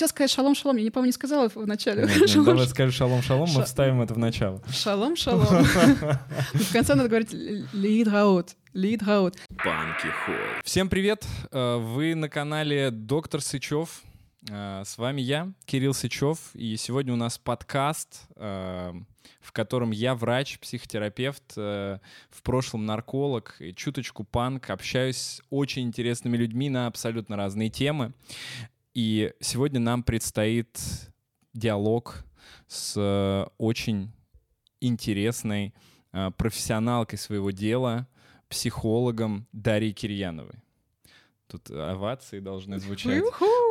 хотела сказать шалом-шалом, я не помню, не сказала в начале. Нет, нет, давай скажи шалом-шалом, мы вставим это в начало. Шалом-шалом. В конце надо говорить лидраут. Лидраут. Банки Всем привет! Э, вы на канале Доктор Сычев. Э, с вами я, Кирилл Сычев, и сегодня у нас подкаст, э, в котором я врач, психотерапевт, в прошлом нарколог, и чуточку панк, общаюсь с очень интересными людьми на абсолютно разные темы. И сегодня нам предстоит диалог с э, очень интересной э, профессионалкой своего дела, психологом Дарьей Кирьяновой. Тут овации должны звучать.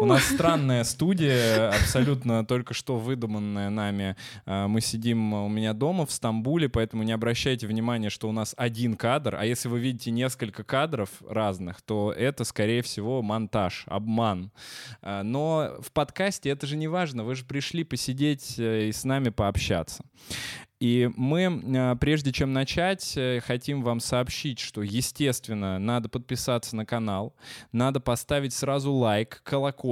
У нас странная студия, абсолютно только что выдуманная нами. А, мы сидим у меня дома в Стамбуле, поэтому не обращайте внимания, что у нас один кадр. А если вы видите несколько кадров разных, то это, скорее всего, монтаж, обман. А, но в подкасте это же не важно. Вы же пришли посидеть э, и с нами пообщаться. И мы, а, прежде чем начать, э, хотим вам сообщить, что, естественно, надо подписаться на канал, надо поставить сразу лайк, колокольчик.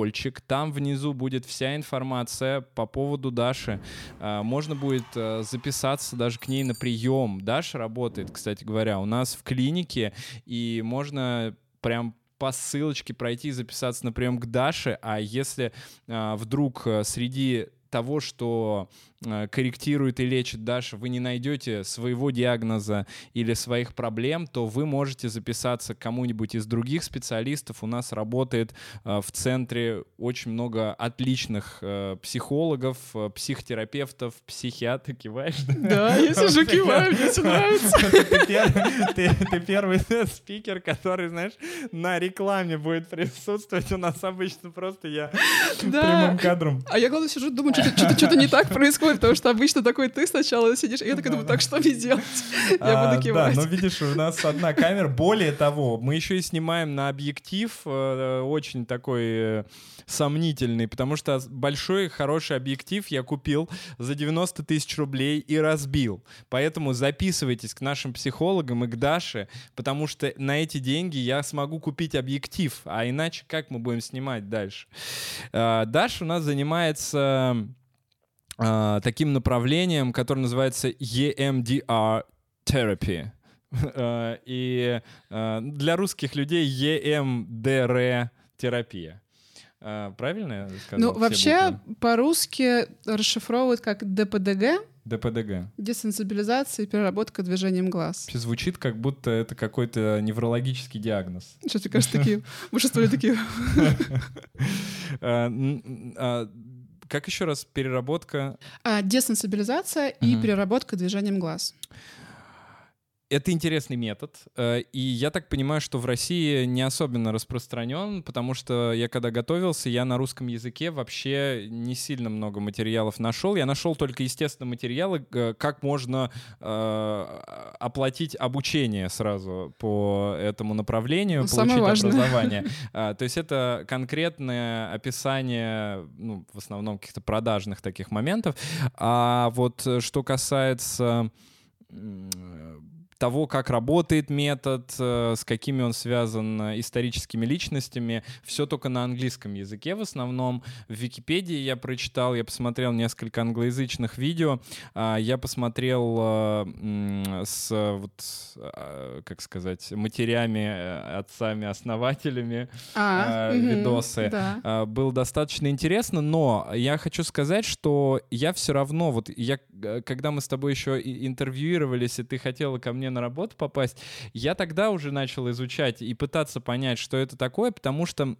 Там внизу будет вся информация по поводу Даши. А, можно будет э, записаться даже к ней на прием. Даша работает, кстати говоря, у нас в клинике, и можно прям по ссылочке пройти и записаться на прием к Даше, а если а, вдруг э, среди того, что корректирует и лечит Даша, вы не найдете своего диагноза или своих проблем, то вы можете записаться к кому-нибудь из других специалистов. У нас работает э, в центре очень много отличных э, психологов, психотерапевтов, психиатров. Киваешь? Да, я сижу, киваю, мне все нравится. Ты первый спикер, который, знаешь, на рекламе будет присутствовать. У нас обычно просто я прямым кадром. А я, главное, сижу, думаю, что-то не так происходит, потому что обычно такой ты сначала сидишь, и я такая думаю, так что мне делать? Я буду кивать. Да, но видишь, у нас одна камера. Более того, мы еще и снимаем на объектив э, очень такой э, сомнительный, потому что большой хороший объектив я купил за 90 тысяч рублей и разбил. Поэтому записывайтесь к нашим психологам и к Даше, потому что на эти деньги я смогу купить объектив, а иначе как мы будем снимать дальше? Э, Даша у нас занимается э, таким направлением, которое называется EMDR Therapy. Э, и э, для русских людей EMDR терапия. Правильно я сказал? Ну, вообще по-русски расшифровывают как ДПДГ. ДПДГ. Десенсибилизация и переработка движением глаз. Вообще звучит, как будто это какой-то неврологический диагноз. Что тебе кажется, такие? Большинство такие. Как еще раз переработка? А, десенсибилизация угу. и переработка движением глаз. Это интересный метод, э, и я так понимаю, что в России не особенно распространен, потому что я когда готовился, я на русском языке вообще не сильно много материалов нашел. Я нашел только, естественно, материалы, как можно э, оплатить обучение сразу по этому направлению, ну, получить образование. А, то есть это конкретное описание, ну, в основном каких-то продажных таких моментов. А вот э, что касается того, как работает метод, э, с какими он связан э, историческими личностями, все только на английском языке в основном. В Википедии я прочитал, я посмотрел несколько англоязычных видео, а, я посмотрел э, с, вот, а, как сказать, матерями, отцами-основателями а, видосы. Да. Было достаточно интересно, но я хочу сказать, что я все равно, вот я, когда мы с тобой еще интервьюировались, и ты хотела ко мне мне на работу попасть, я тогда уже начал изучать и пытаться понять, что это такое, потому что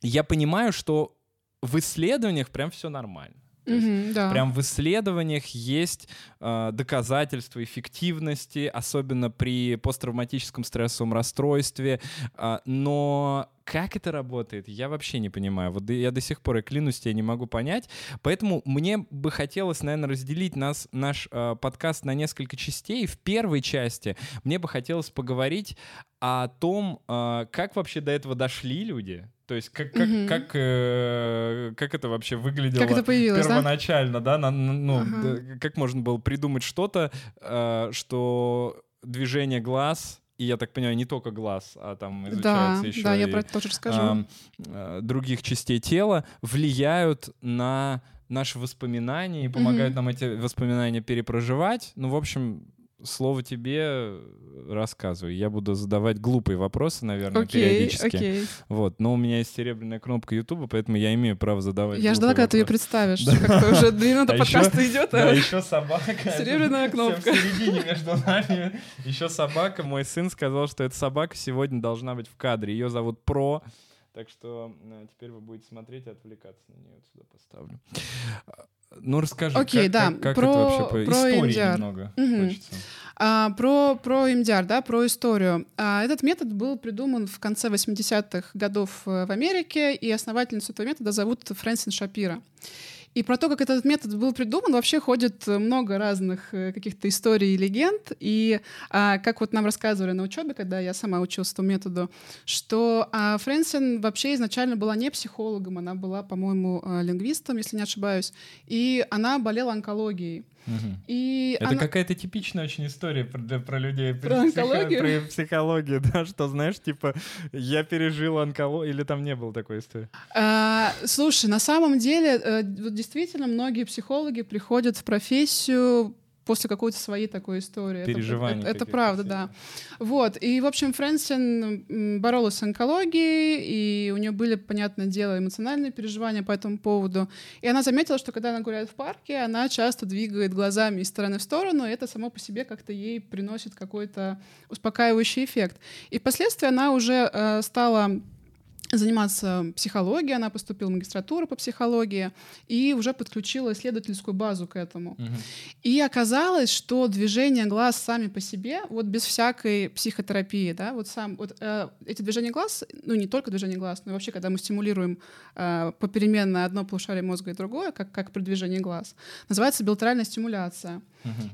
я понимаю, что в исследованиях прям все нормально. Mm-hmm, да. Прям в исследованиях есть э, доказательства эффективности, особенно при посттравматическом стрессовом расстройстве. Э, но как это работает, я вообще не понимаю. Вот я до сих пор, и клянусь, я не могу понять. Поэтому мне бы хотелось, наверное, разделить нас, наш э, подкаст на несколько частей. В первой части мне бы хотелось поговорить о том, э, как вообще до этого дошли люди. То есть как, как, угу. как, э, как это вообще выглядело как это появилось, первоначально, да? да? На, ну, ага. да, как можно было придумать что-то, э, что движение глаз и я так понимаю, не только глаз, а там Да, изучается еще да, я и, про это тоже расскажу. э, других частей тела, влияют на наши воспоминания и помогают Мгм. нам эти воспоминания перепроживать. Ну, в общем, слово тебе рассказывай. Я буду задавать глупые вопросы, наверное, Окей, периодически. окей. Вот, но у меня есть серебряная кнопка Ютуба, поэтому я имею право задавать. Я ждала, когда ты ее представишь. Да. Как-то уже две минуты А подкаста ещё- идет, Да, а еще собака. Серебряная кнопка. В середине между нами. Еще собака. Мой сын сказал, что эта собака сегодня должна быть в кадре. Ее зовут Про. Так что теперь вы будете смотреть и отвлекаться на нее. Сюда поставлю. А, Ну, расскажи, Окей, как, да, как- как про- это вообще по про истории MDR. немного Мгм. хочется. А, про, про MDR, да, про историю. А, этот метод был придуман в конце 80-х годов э, в Америке, и основательницу этого метода зовут Фрэнсин Шапира. И про то, как этот метод был придуман, вообще ходит много разных э, каких-то историй и легенд. И а, как вот нам рассказывали на учебе, когда я сама училась этому методу, что а, Фрэнсин вообще изначально была не психологом, она была, по-моему, э, лингвистом, если не ошибаюсь, и она болела онкологией. И Это она- какая-то типичная очень история про, для- про людей. Про психо- онкологию? Про психологию, да, что, знаешь, типа, я пережил онкологию, или там не было такой истории? А, слушай, на самом деле, э, вот действительно, многие психологи приходят в профессию после какой-то своей такой истории. Это- Переживаний Это, это каких-то правда, да. Вот. И, в общем, Фрэнсин боролась с онкологией, и у нее были, понятное дело, эмоциональные переживания по этому поводу. И она заметила, что когда она гуляет в парке, она часто двигает глазами из стороны в сторону, и это само по себе как-то ей приносит какой-то успокаивающий эффект. И впоследствии она уже э, стала заниматься психологией, она поступила в магистратуру по психологии и уже подключила исследовательскую базу к этому. Мгм. И оказалось, что движения глаз сами по себе, вот без всякой психотерапии, да, вот сам, вот э, эти движения глаз, ну не только движения глаз, но вообще, когда мы стимулируем э, попеременно одно полушарие мозга и другое, как, как при движении глаз, называется билатеральная стимуляция.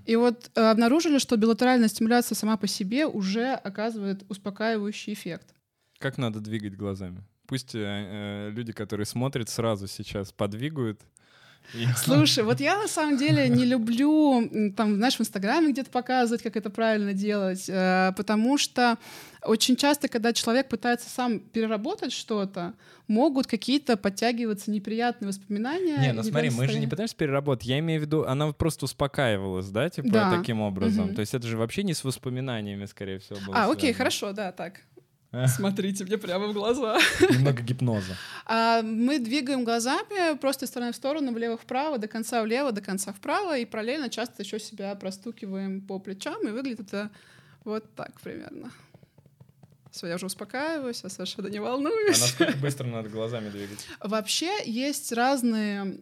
И вот э, обнаружили, что билатеральная стимуляция сама по себе уже оказывает успокаивающий эффект. Как надо двигать глазами? Пусть э, э, люди, которые смотрят, сразу сейчас подвигают. Слушай, вот я на самом деле не люблю, там, знаешь, в Инстаграме где-то показывать, как это правильно делать, э, потому что очень часто, когда человек пытается сам переработать что-то, могут какие-то подтягиваться неприятные воспоминания. Не, ну смотри, мы же не пытаемся переработать. Я имею в виду, она вот просто успокаивалась, да, типа Да. таким образом. Мгм. То есть это же вообще не с воспоминаниями, скорее всего, было А, окей, связано. хорошо, да, так. Эх. Смотрите мне прямо в глаза. Немного гипноза. А мы двигаем глазами просто из стороны в сторону, влево-вправо, до конца влево, до конца вправо, и параллельно часто еще себя простукиваем по плечам, и выглядит это вот так примерно. Все, я уже успокаиваюсь, я совершенно не А волнуюсь. насколько быстро надо глазами двигать? Вообще есть разные,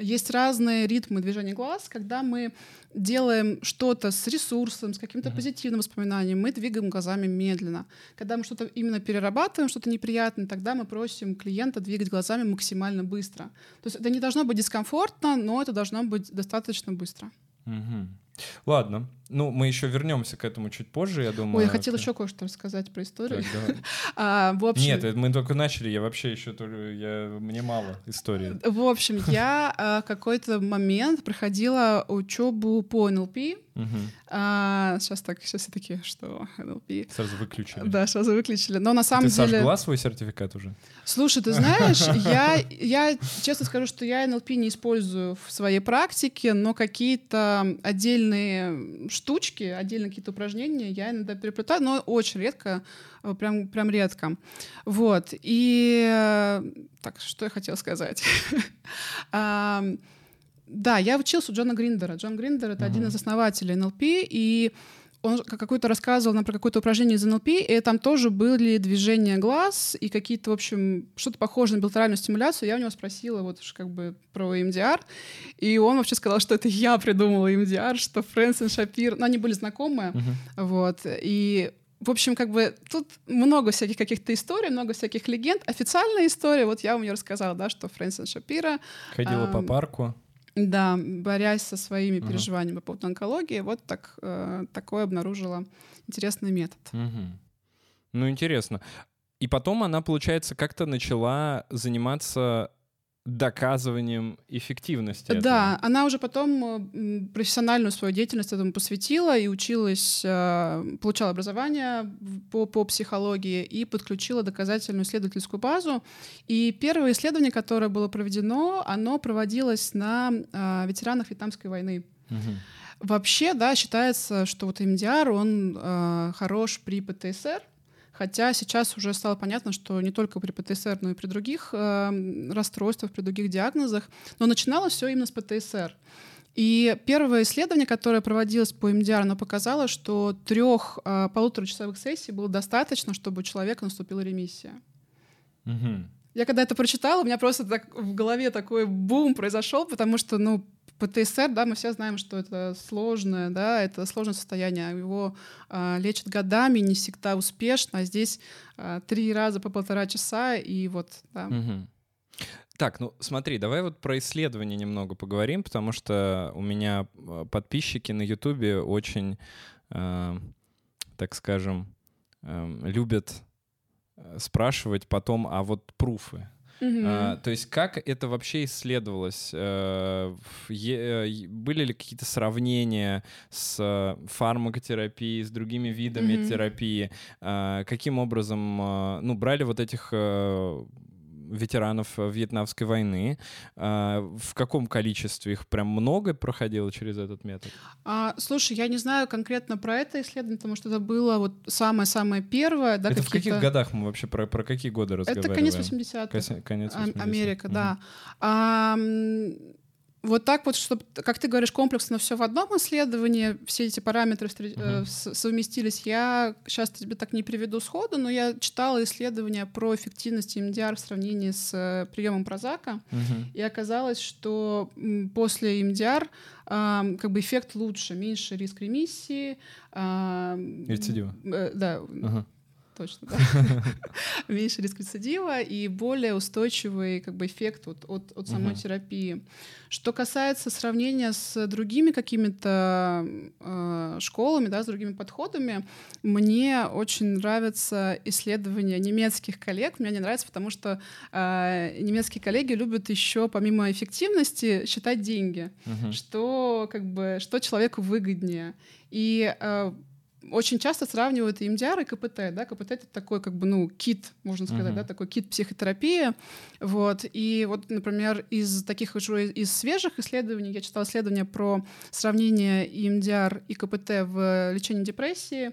есть разные ритмы движения глаз. Когда мы делаем что-то с ресурсом, с каким-то Мгм. позитивным воспоминанием, мы двигаем глазами медленно. Когда мы что-то именно перерабатываем, что-то неприятное, тогда мы просим клиента двигать глазами максимально быстро. То есть это не должно быть дискомфортно, но это должно быть достаточно быстро. Мгм. Ладно. Ну, мы еще вернемся к этому чуть позже, я думаю. Ой, я хотела К- еще кое-что рассказать про историю. Так. А, в общем, Нет, мы только начали, я вообще еще только, я, мне мало истории. В общем, я а, какой-то момент проходила учебу по НЛП. А, сейчас так, сейчас все такие, что НЛП. Сразу выключили. Да, сразу выключили. Но на самом Ты, деле... была свой сертификат уже? Слушай, ты знаешь, я, я честно скажу, что я НЛП не использую в своей практике, но какие-то отдельные штучки, отдельные какие-то упражнения я иногда переплетаю, но очень редко, э, прям, прям редко. Вот. И э, так, что я хотела сказать? Да, я учился у Джона Гриндера. Джон Гриндер — это один из основателей НЛП, и он как- какой-то рассказывал нам про какое-то упражнение из НЛП, и там тоже были движения глаз и какие-то, в общем, что-то похожее на билатеральную стимуляцию. Я у него спросила вот как бы про EMDR, и он вообще сказал, что это я придумала EMDR, что Фрэнсин Шапир, ну, они были знакомы, Мгм. вот, и в общем, как бы тут много всяких каких-то историй, много всяких легенд. Официальная история, вот я вам ее рассказала, да, что Фрэнсин Шапира, Ходила по Ам, парку. Да, борясь со своими Ага. переживаниями по поводу онкологии, вот так, э, такой обнаружила интересный метод. Мгм. Ну, интересно. И потом она, получается, как-то начала заниматься доказыванием эффективности. Да, этого. она уже потом э, профессиональную свою деятельность этому посвятила и училась, э, получала образование по, по психологии и подключила доказательную исследовательскую базу. И первое исследование, которое было проведено, оно проводилось на э, ветеранах Вьетнамской войны. Угу. Вообще, да, считается, что вот МДР, он э, хорош при ПТСР, Хотя сейчас уже стало понятно, что не только при ПТСР, но и при других э, расстройствах, при других диагнозах. Но начиналось все именно с ПТСР. И первое исследование, которое проводилось по МДР, оно показало, что трех э, полуторачасовых сессий было достаточно, чтобы у человека наступила ремиссия. Угу. Я когда это прочитала, у меня просто так в голове такой бум произошел, потому что, ну, ПТСР, да, мы все знаем, что это сложное, да, это сложное состояние. Его э, лечат годами, не всегда успешно. А здесь э, три раза по полтора часа, и вот, да. Угу. Так, ну смотри, давай вот про исследования немного поговорим, потому что у меня подписчики на Ютубе очень, э, так скажем, э, любят спрашивать потом, а вот пруфы, Угу. А, то есть как это вообще исследовалось? Э, э, были ли какие-то сравнения с э, фармакотерапией, с другими видами угу. терапии? А, каким образом, ну, брали вот этих ветеранов э, Вьетнамской войны. А, в каком количестве их прям много проходило через этот метод? А, слушай, я не знаю конкретно про это исследование, потому что это было вот самое-самое первое. Да, это в каких годах мы вообще, про, про какие годы разговариваем? Это конец 80-х. Конец 80-х. Америка, да. А, вот так вот, чтобы, как ты говоришь, комплексно все в одном исследовании, все эти параметры uh-huh. совместились. Я сейчас тебе так не приведу сходу, но я читала исследования про эффективность МДР в сравнении с э, приемом прозака, uh-huh. и оказалось, что после МДР э, как бы эффект лучше, меньше риск ремиссии. Э, Рецидива. Э, да. Uh-huh точно, да. меньше риск рецидива и более устойчивый как бы, эффект от, от, от самой uh-huh. терапии. Что касается сравнения с другими какими-то э, школами, да, с другими подходами, мне очень нравятся исследования немецких коллег. Мне не нравится, потому что э, немецкие коллеги любят еще помимо эффективности считать деньги, uh-huh. что как бы что человеку выгоднее. И э, очень часто сравнивают МДР и КПТ, да, КПТ это такой как бы, ну, кит, можно сказать, uh-huh. да, такой кит психотерапии, вот, и вот, например, из таких уже из свежих исследований, я читала исследования про сравнение МДР и КПТ в лечении депрессии,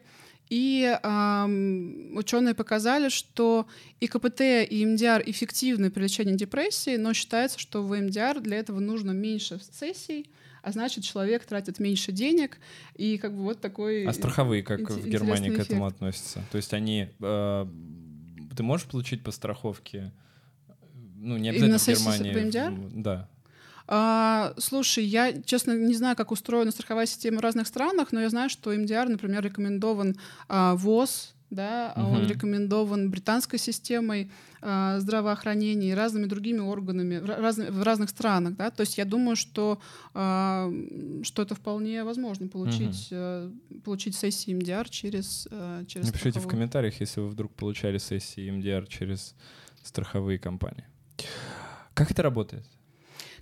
и эм, ученые показали, что и КПТ, и МДР эффективны при лечении депрессии, но считается, что в МДР для этого нужно меньше сессий, а значит, человек тратит меньше денег, и как бы вот такой... А страховые как в Германии к этому относятся? То есть они... Э, ты можешь получить по страховке, ну, не обязательно в Германии. Да. А, слушай, я, честно, не знаю, как устроена страховая система в разных странах, но я знаю, что МДР, например, рекомендован а, ВОЗ, да, угу. он рекомендован британской системой э, здравоохранения и разными другими органами в, раз, в разных странах, да, то есть я думаю, что э, что это вполне возможно получить угу. э, получить сессии МДР через э, через. Напишите страховую. в комментариях, если вы вдруг получали сессии МДР через страховые компании. Как это работает?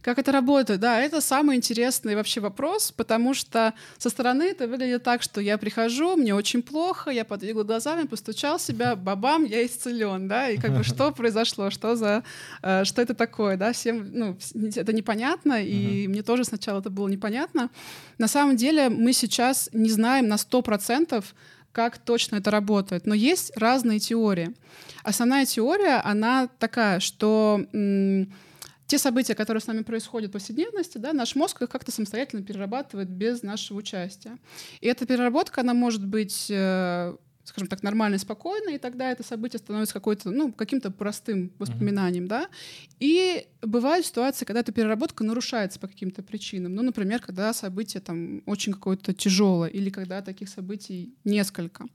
Как это работает? Да, это самый интересный вообще вопрос, потому что со стороны это выглядит так, что я прихожу, мне очень плохо, я подвигла глазами, постучал себя, бабам, я исцелен, да, и как бы что произошло, что за, э, что это такое, да, всем, ну, это непонятно, и мне тоже сначала это было непонятно. На самом деле мы сейчас не знаем на сто процентов, как точно это работает. Но есть разные теории. Основная теория, она такая, что те события, которые с нами происходят в повседневности, да, наш мозг их как-то самостоятельно перерабатывает без нашего участия. И эта переработка, она может быть э, скажем так, нормально и спокойно, и тогда это событие становится какой-то, ну, каким-то простым воспоминанием, mm-hmm. да. И бывают ситуации, когда эта переработка нарушается по каким-то причинам. Ну, например, когда событие там очень какое-то тяжелое, или когда таких событий несколько.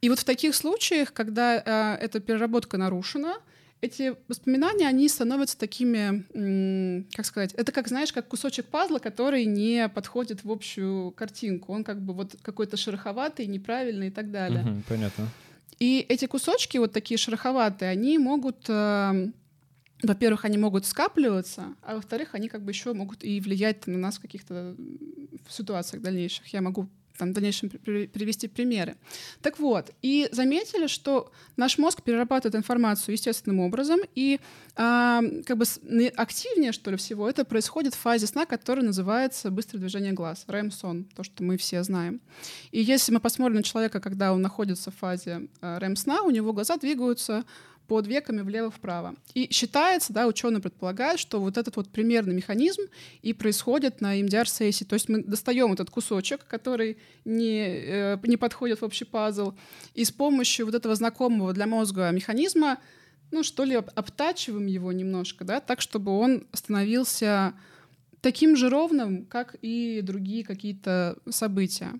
И вот в таких случаях, когда э, эта переработка нарушена, эти воспоминания, они становятся такими, как сказать, это как, знаешь, как кусочек пазла, который не подходит в общую картинку. Он как бы вот какой-то шероховатый, неправильный и так далее. Угу, понятно. И эти кусочки, вот такие шероховатые, они могут э, во-первых, они могут скапливаться, а во-вторых, они как бы еще могут и влиять на нас в каких-то ситуациях дальнейших. Я могу там, в дальнейшем привести примеры. Так вот, и заметили, что наш мозг перерабатывает информацию естественным образом, и а, как бы активнее, что ли, всего это происходит в фазе сна, которая называется быстрое движение глаз, REM-сон, то, что мы все знаем. И если мы посмотрим на человека, когда он находится в фазе а, REM-сна, у него глаза двигаются под веками влево-вправо. И считается, да, ученые предполагают, что вот этот вот примерный механизм и происходит на EMDR-сессии. То есть мы достаем этот кусочек, который не, э, не подходит в общий пазл, и с помощью вот этого знакомого для мозга механизма, ну, что ли, обтачиваем его немножко, да, так, чтобы он становился таким же ровным, как и другие какие-то события.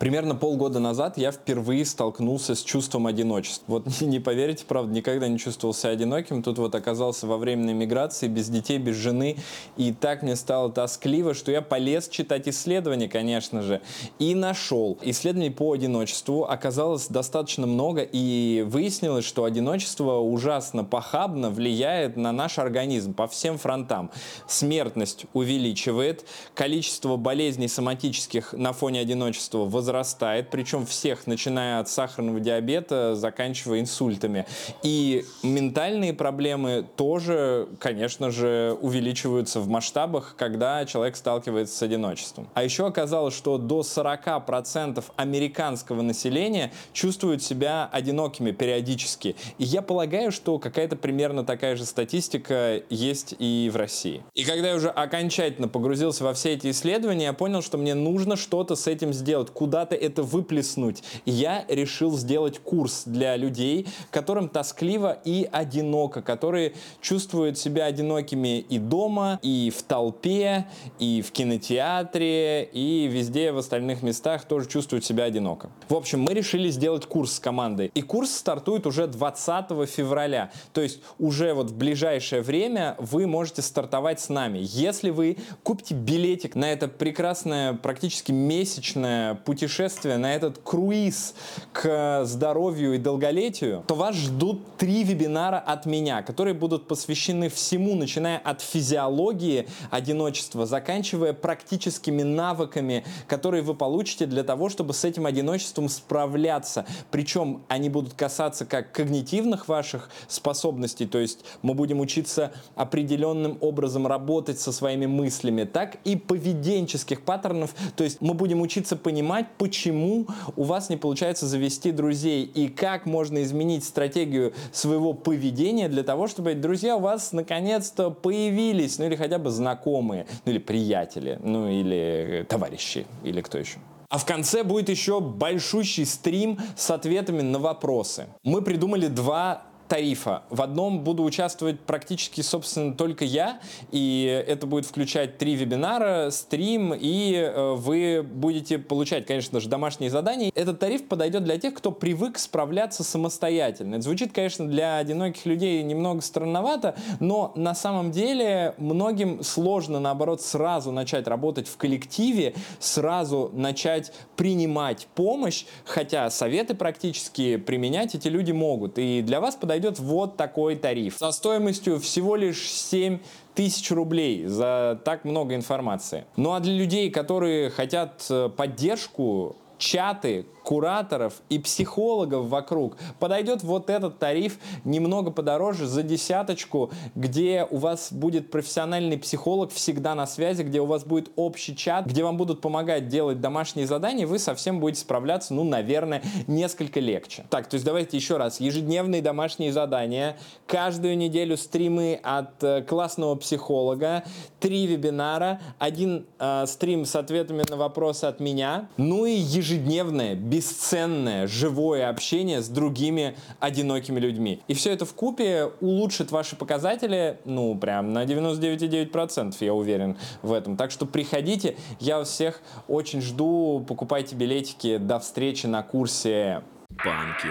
Примерно полгода назад я впервые столкнулся с чувством одиночества. Вот не поверите, правда, никогда не чувствовал себя одиноким. Тут вот оказался во временной миграции, без детей, без жены. И так мне стало тоскливо, что я полез читать исследования, конечно же, и нашел. Исследований по одиночеству оказалось достаточно много, и выяснилось, что одиночество ужасно похабно влияет на наш организм по всем фронтам. Смертность увеличивает, количество болезней соматических на фоне одиночества возрастает, возрастает, причем всех, начиная от сахарного диабета, заканчивая инсультами. И ментальные проблемы тоже, конечно же, увеличиваются в масштабах, когда человек сталкивается с одиночеством. А еще оказалось, что до 40% американского населения чувствуют себя одинокими периодически. И я полагаю, что какая-то примерно такая же статистика есть и в России. И когда я уже окончательно погрузился во все эти исследования, я понял, что мне нужно что-то с этим сделать, куда куда-то это выплеснуть. я решил сделать курс для людей, которым тоскливо и одиноко, которые чувствуют себя одинокими и дома, и в толпе, и в кинотеатре, и везде в остальных местах тоже чувствуют себя одиноко. В общем, мы решили сделать курс с командой. И курс стартует уже 20 февраля. То есть уже вот в ближайшее время вы можете стартовать с нами. Если вы купите билетик на это прекрасное, практически месячное путешествие путешествие, на этот круиз к здоровью и долголетию, то вас ждут три вебинара от меня, которые будут посвящены всему, начиная от физиологии одиночества, заканчивая практическими навыками, которые вы получите для того, чтобы с этим одиночеством справляться. Причем они будут касаться как когнитивных ваших способностей, то есть мы будем учиться определенным образом работать со своими мыслями, так и поведенческих паттернов, то есть мы будем учиться понимать, почему у вас не получается завести друзей и как можно изменить стратегию своего поведения для того, чтобы друзья у вас наконец-то появились, ну или хотя бы знакомые, ну или приятели, ну или товарищи, или кто еще. А в конце будет еще большущий стрим с ответами на вопросы. Мы придумали два тарифа. В одном буду участвовать практически, собственно, только я, и это будет включать три вебинара, стрим, и э, вы будете получать, конечно же, домашние задания. Этот тариф подойдет для тех, кто привык справляться самостоятельно. Это звучит, конечно, для одиноких людей немного странновато, но на самом деле многим сложно, наоборот, сразу начать работать в коллективе, сразу начать принимать помощь, хотя советы практически применять эти люди могут. И для вас подойдет подойдет вот такой тариф со стоимостью всего лишь 7 тысяч рублей за так много информации. Ну а для людей, которые хотят э, поддержку, чаты, кураторов и психологов вокруг, подойдет вот этот тариф немного подороже за десяточку, где у вас будет профессиональный психолог всегда на связи, где у вас будет общий чат, где вам будут помогать делать домашние задания, вы совсем будете справляться, ну, наверное, несколько легче. Так, то есть давайте еще раз. Ежедневные домашние задания, каждую неделю стримы от э, классного психолога, три вебинара, один э, стрим с ответами на вопросы от меня, ну и ежедневное бесценное живое общение с другими одинокими людьми. И все это в купе улучшит ваши показатели, ну, прям на 99,9%, я уверен в этом. Так что приходите, я всех очень жду, покупайте билетики, до встречи на курсе Банки.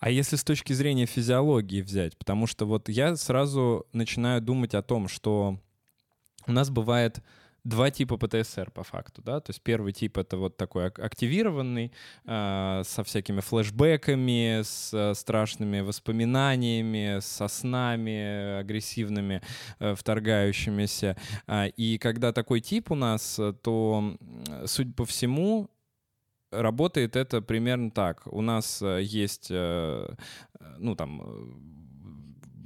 А если с точки зрения физиологии взять, потому что вот я сразу начинаю думать о том, что у нас бывает два типа ПТСР по факту, да, то есть первый тип это вот такой активированный, э, со всякими флешбеками, с э, страшными воспоминаниями, со снами агрессивными, э, вторгающимися, э, и когда такой тип у нас, то, судя по всему, работает это примерно так. У нас э, есть, э, ну там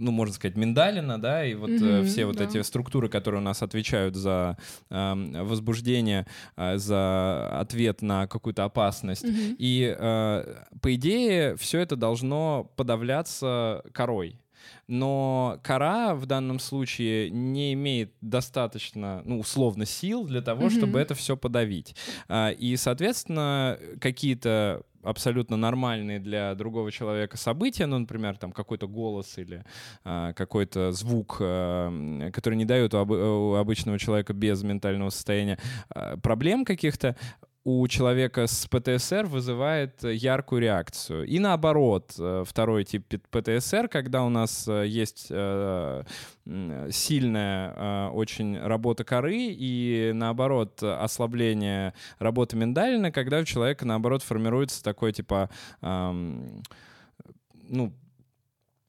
ну, можно сказать, миндалина, да, и вот mm-hmm, все вот да. эти структуры, которые у нас отвечают за э, возбуждение, э, за ответ на какую-то опасность. Mm-hmm. И, э, по идее, все это должно подавляться корой но кора в данном случае не имеет достаточно, ну, условно, сил для того, mm-hmm. чтобы это все подавить. А, и, соответственно, какие-то абсолютно нормальные для другого человека события, ну, например, там какой-то голос или а, какой-то звук, а, который не дают у, об, у обычного человека без ментального состояния а, проблем каких-то, у человека с ПТСР вызывает яркую реакцию. И наоборот, э, второй тип ПТСР, когда у нас э, есть э, сильная очень работа коры и наоборот ослабление работы миндалина, когда у человека наоборот формируется такой типа ну,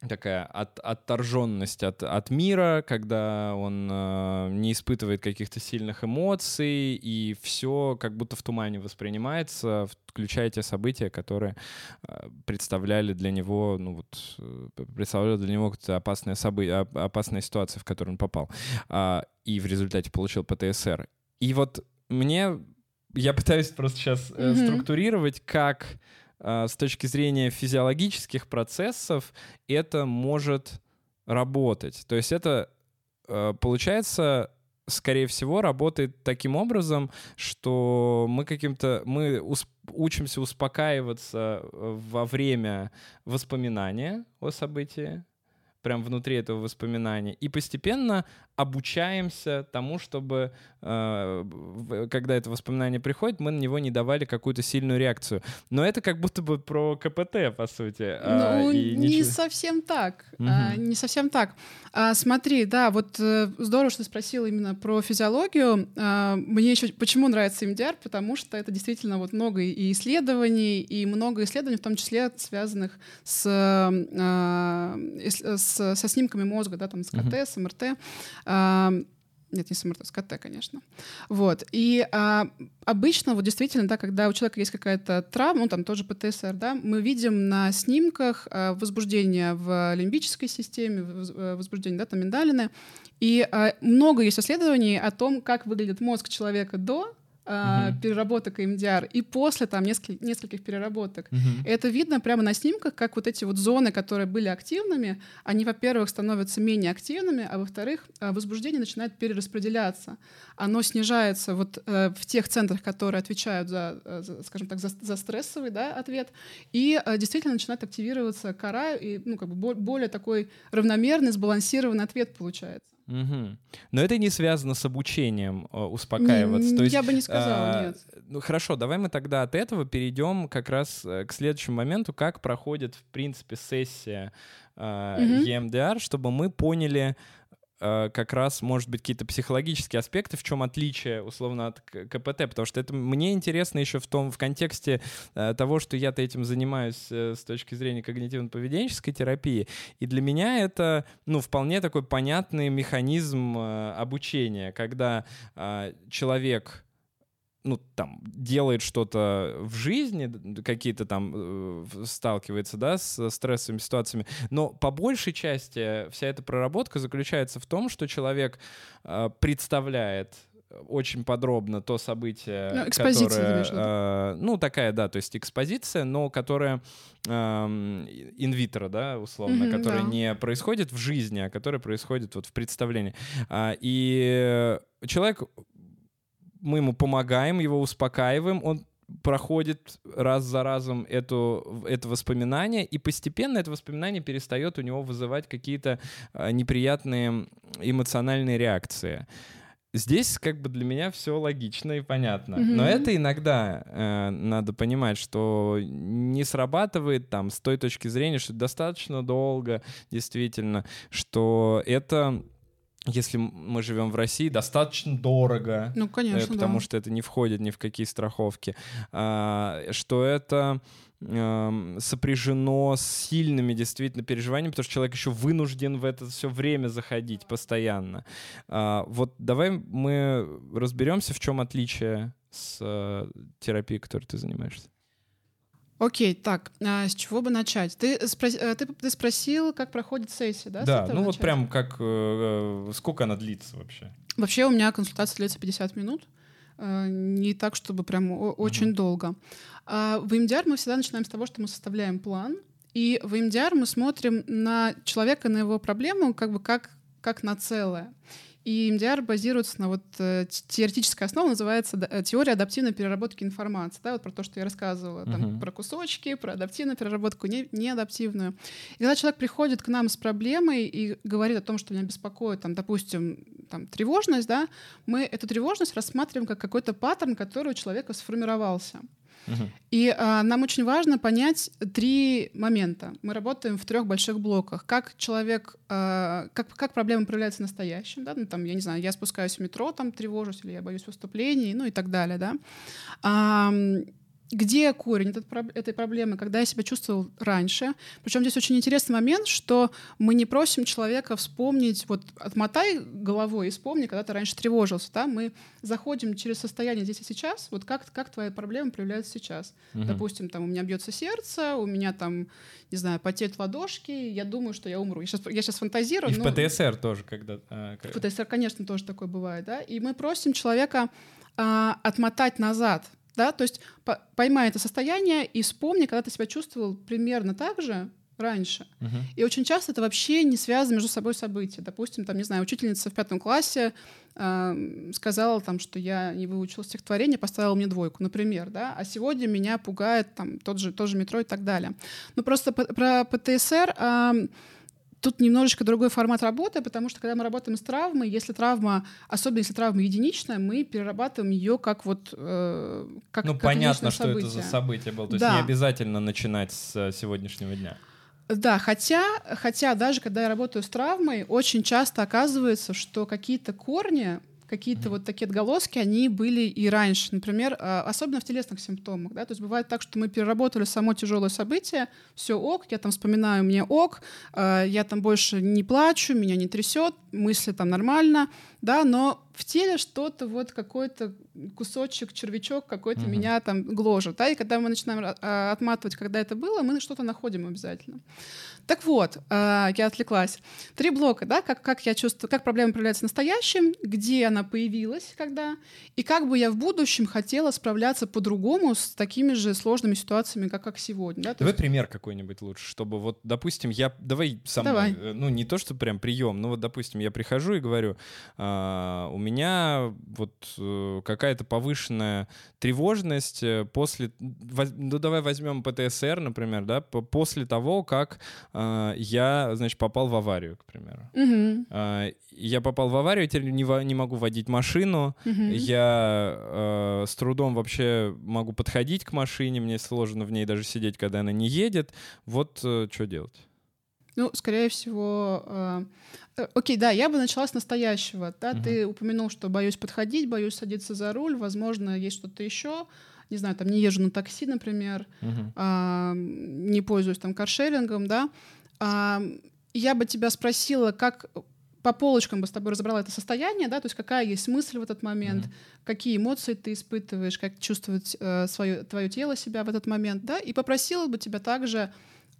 такая от, отторженность от, от мира, когда он э, не испытывает каких-то сильных эмоций, и все как будто в тумане воспринимается, включая те события, которые э, представляли для него, ну вот, э, представляли для него какие-то опасные события, опасная ситуация, в которую он попал, э, и в результате получил ПТСР. И вот мне, я пытаюсь просто сейчас э, mm-hmm. структурировать, как с точки зрения физиологических процессов это может работать. То есть это, а, получается, скорее всего, работает таким образом, что мы каким-то мы учимся успокаиваться э, во время воспоминания о событии, прям внутри этого воспоминания, и постепенно обучаемся тому, чтобы, э, когда это воспоминание приходит, мы на него не давали какую-то сильную реакцию. Но это как будто бы про КПТ, по сути. А, ну, и не ничего... совсем так. Угу. А, не совсем так. А, смотри, да, вот э, здорово, что ты спросил именно про физиологию. А, мне еще почему нравится МДР, потому что это действительно вот много и исследований, и много исследований, в том числе связанных с, а, с, со снимками мозга, да, там, с КТ, угу. с МРТ. Нет, не СМРТ, с КТ, конечно. Вот. И а, обычно, вот действительно, да, когда у человека есть какая-то травма, ну, там тоже ПТСР, да, мы видим на снимках а, возбуждение в лимбической системе, э, возбуждение, да, там миндалины. И а, много есть исследований о том, как выглядит мозг человека до Uh-huh. переработок МДР и после там нескольких, нескольких переработок. Uh-huh. Это видно прямо на снимках, как вот эти вот зоны, которые были активными, они, во-первых, становятся менее активными, а во-вторых, а, возбуждение начинает перераспределяться. Оно снижается вот э, в тех центрах, которые отвечают за, э, за скажем так, за, за стрессовый да, ответ, и э, действительно начинает активироваться кора, и ну, как бы более такой равномерный, сбалансированный ответ получается. Угу. Но это не связано с обучением э, успокаиваться. Не, То есть, я бы не сказала, а, нет. Ну хорошо, давай мы тогда от этого перейдем как раз э, к следующему моменту, как проходит в принципе сессия э, угу. EMDR, чтобы мы поняли, как раз, может быть, какие-то психологические аспекты, в чем отличие, условно, от КПТ, потому что это мне интересно еще в том, в контексте э, того, что я-то этим занимаюсь э, с точки зрения когнитивно-поведенческой терапии, и для меня это, ну, вполне такой понятный механизм обучения, когда человек ну, там, делает что-то в жизни, какие-то там э, сталкивается, да, с стрессовыми ситуациями, но по большей части вся эта проработка заключается в том, что человек э, представляет очень подробно то событие, ну, которое, э, ну такая, да, то есть экспозиция, но которая инвитро, э, да, условно, mm-hmm, которая да. не происходит в жизни, а которая происходит вот в представлении. А, и человек мы ему помогаем, его успокаиваем, он проходит раз за разом эту, это воспоминание, и постепенно это воспоминание перестает у него вызывать какие-то э, неприятные эмоциональные реакции. Здесь как бы для меня все логично и понятно. Mm-hmm. Но это иногда э, надо понимать, что не срабатывает там с той точки зрения, что достаточно долго, действительно, что это если мы живем в России, достаточно дорого. Ну, конечно, Потому да. что это не входит ни в какие страховки. А, что это эм, сопряжено с сильными действительно переживаниями, потому что человек еще вынужден в это все время заходить постоянно. А, вот давай мы разберемся, в чем отличие с э, терапией, которой ты занимаешься. Окей, так, а с чего бы начать? Ты, спро- э, ты, ты спросил, как проходит сессия, да? Да, ну вот начать? прям как... э, э, сколько она длится вообще? Вообще у меня консультация длится 50 минут. э, Не так, чтобы прям о- очень долго. А В EMDR мы всегда начинаем с того, что мы составляем план. И в EMDR мы смотрим на человека, на его проблему, как бы как, как на целое. И EMDR базируется на вот э, те- теоретической основе, называется э, теория адаптивной переработки информации. Да, вот про то, что я рассказывала, там, Мгм. про кусочки, про адаптивную переработку, не, неадаптивную. И когда человек приходит к нам с проблемой и говорит о том, что меня беспокоит, там, допустим, там, тревожность, да, мы эту тревожность рассматриваем как какой-то паттерн, который у человека сформировался. И а, нам очень важно понять три момента. Мы работаем в трех больших блоках. Как человек, а, как, как проблема проявляется в настоящем, да, ну, там, я не знаю, я спускаюсь в метро, там тревожусь, или я боюсь выступлений, ну и так далее, да. Ам, где корень этот этой проблемы, когда я себя чувствовал раньше. Причем здесь очень интересный момент, что мы не просим человека вспомнить, вот отмотай головой и вспомни, когда ты раньше тревожился. Да? Мы заходим через состояние здесь и сейчас, вот как, как твоя проблема проявляется сейчас. Мгм. Допустим, там у меня бьется сердце, у меня там, не знаю, потеют ладошки, я думаю, что я умру. Я сейчас, я сейчас фантазирую. И в ну, ПТСР тоже, когда... а, в ПТСР, конечно, тоже такое бывает, да. И мы просим человека а, отмотать назад, да, то есть по- поймай это состояние и вспомни, когда ты себя чувствовал примерно так же раньше. Мгм. И очень часто это вообще не связано между собой события. Допустим, там, не знаю, учительница в пятом классе а, сказала там, что я не выучила стихотворение, поставила мне двойку, например, да, а сегодня меня пугает там тот же, тот же метро и так далее. Ну просто п- про ПТСР а, тут немножечко другой формат работы, потому что когда мы работаем с травмой, если травма, особенно если травма единичная, мы перерабатываем ее как вот э, как, Ну, как понятно, что это за событие. событие было. То есть Да. не обязательно начинать с э, сегодняшнего дня. Да, хотя, хотя даже когда я работаю с травмой, очень часто оказывается, что какие-то корни, какие-то вот такие отголоски, они были и раньше. Например, а, особенно в телесных симптомах. Да? То есть бывает так, что мы переработали само тяжелое событие, все ок, я там вспоминаю, мне ок, а, я там больше не плачу, меня не трясет, мысли там нормально, да, но в теле что-то вот какой-то кусочек, червячок какой-то Мгм. меня там гложет, да, и когда мы начинаем а, отматывать, когда это было, мы что-то находим обязательно. Так вот, а, я отвлеклась. Три блока, да, как, как я чувствую, как проблема проявляется в настоящем, где она появилась, когда, и как бы я в будущем хотела справляться по-другому с такими же сложными ситуациями, как, как сегодня. Да? То Давай есть- пример какой-нибудь лучше, чтобы вот, допустим, я... Давай мной. Давай. э, Ну, не то, что прям прием, но вот, допустим, я прихожу и говорю, а, у меня вот э, какая-то повышенная тревожность э, после... воз- Ну, давай возьмем ПТСР, например, да, по- после того, как а, я, значит, попал в аварию, к примеру. А, Я попал в аварию, теперь не, во- не могу водить машину, мгм. Я э, с трудом вообще могу подходить к машине, мне сложно в ней даже сидеть, когда она не едет. Вот что делать? Ну, скорее всего... э, э, Окей, да, я бы начала с настоящего. Да? Мгм. Ты упомянул, что боюсь подходить, боюсь садиться за руль, возможно, есть что-то еще. Не знаю, там не езжу на такси, например, Мгм. а, не пользуюсь там каршерингом, да. А, я бы тебя спросила, как по полочкам бы с тобой разобрала это состояние, да, то есть какая есть мысль в этот момент, Мгм. какие эмоции ты испытываешь, как чувствует э, свое, твое тело себя в этот момент, да, и попросила бы тебя также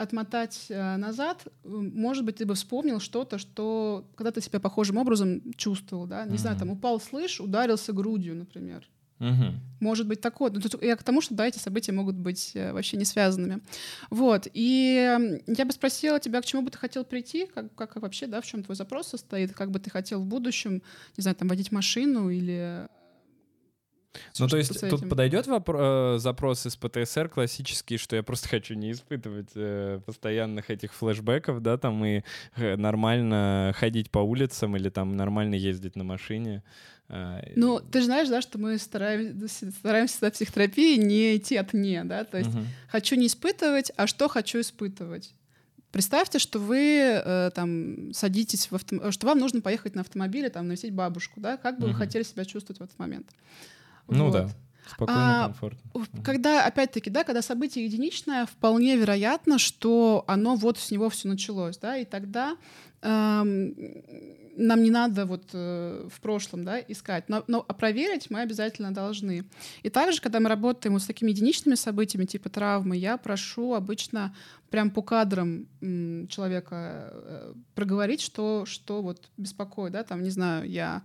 отмотать э, назад, может быть, ты бы вспомнил что-то, что когда ты себя похожим образом чувствовал, да, не знаю, Мгм. там упал, слышь, ударился грудью, например. Мгм. Может быть такое. Ну, я к тому, что да, эти события могут быть э, вообще не связанными. Вот. И я бы спросила тебя, к чему бы ты хотел прийти, как, как вообще, да, в чем твой запрос состоит, как бы ты хотел в будущем, не знаю, там, водить машину или... Ну, то есть тут этим. подойдет вопро- э, запрос из ПТСР классический, что я просто хочу не испытывать э, постоянных этих флешбеков, да, там и э, нормально ходить по улицам или там нормально ездить на машине. Ну, ты же знаешь, да, что мы стараемся, стараемся в психотерапии не идти от «не», да, то есть мгм. хочу не испытывать, а что хочу испытывать. Представьте, что вы э, там садитесь в автом... что вам нужно поехать на автомобиле, там навестить бабушку, да? Как бы угу. вы хотели себя чувствовать в этот момент? Ну вот. да. Спокойно, а, комфортно. Когда, опять-таки, да, когда событие единичное, вполне вероятно, что оно вот с него все началось, да, и тогда эм, нам не надо вот э, в прошлом, да, искать, но, но проверить мы обязательно должны. И также, когда мы работаем вот с такими единичными событиями, типа травмы, я прошу обычно прям по кадрам м, человека э, проговорить, что, что вот беспокоит, да, там, не знаю, я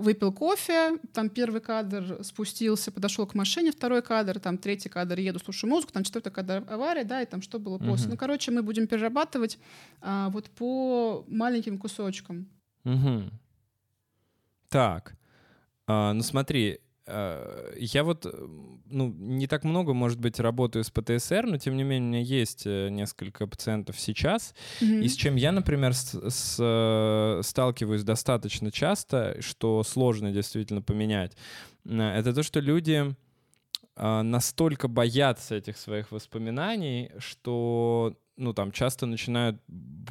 выпил кофе, там первый кадр спустился, подошел к машине, второй кадр, там третий кадр, еду, слушаю музыку, там четвертый кадр авария, да, и там что было после. Угу. Ну, короче, мы будем перерабатывать а, вот по маленьким кусочкам. Угу. Так, а, ну смотри, я вот, ну, не так много, может быть, работаю с ПТСР, но тем не менее у меня есть э, несколько пациентов сейчас, mm-hmm. и с чем я, например, с, с, э, сталкиваюсь достаточно часто, что сложно действительно поменять, это то, что люди настолько боятся этих своих воспоминаний, что ну, там, часто начинают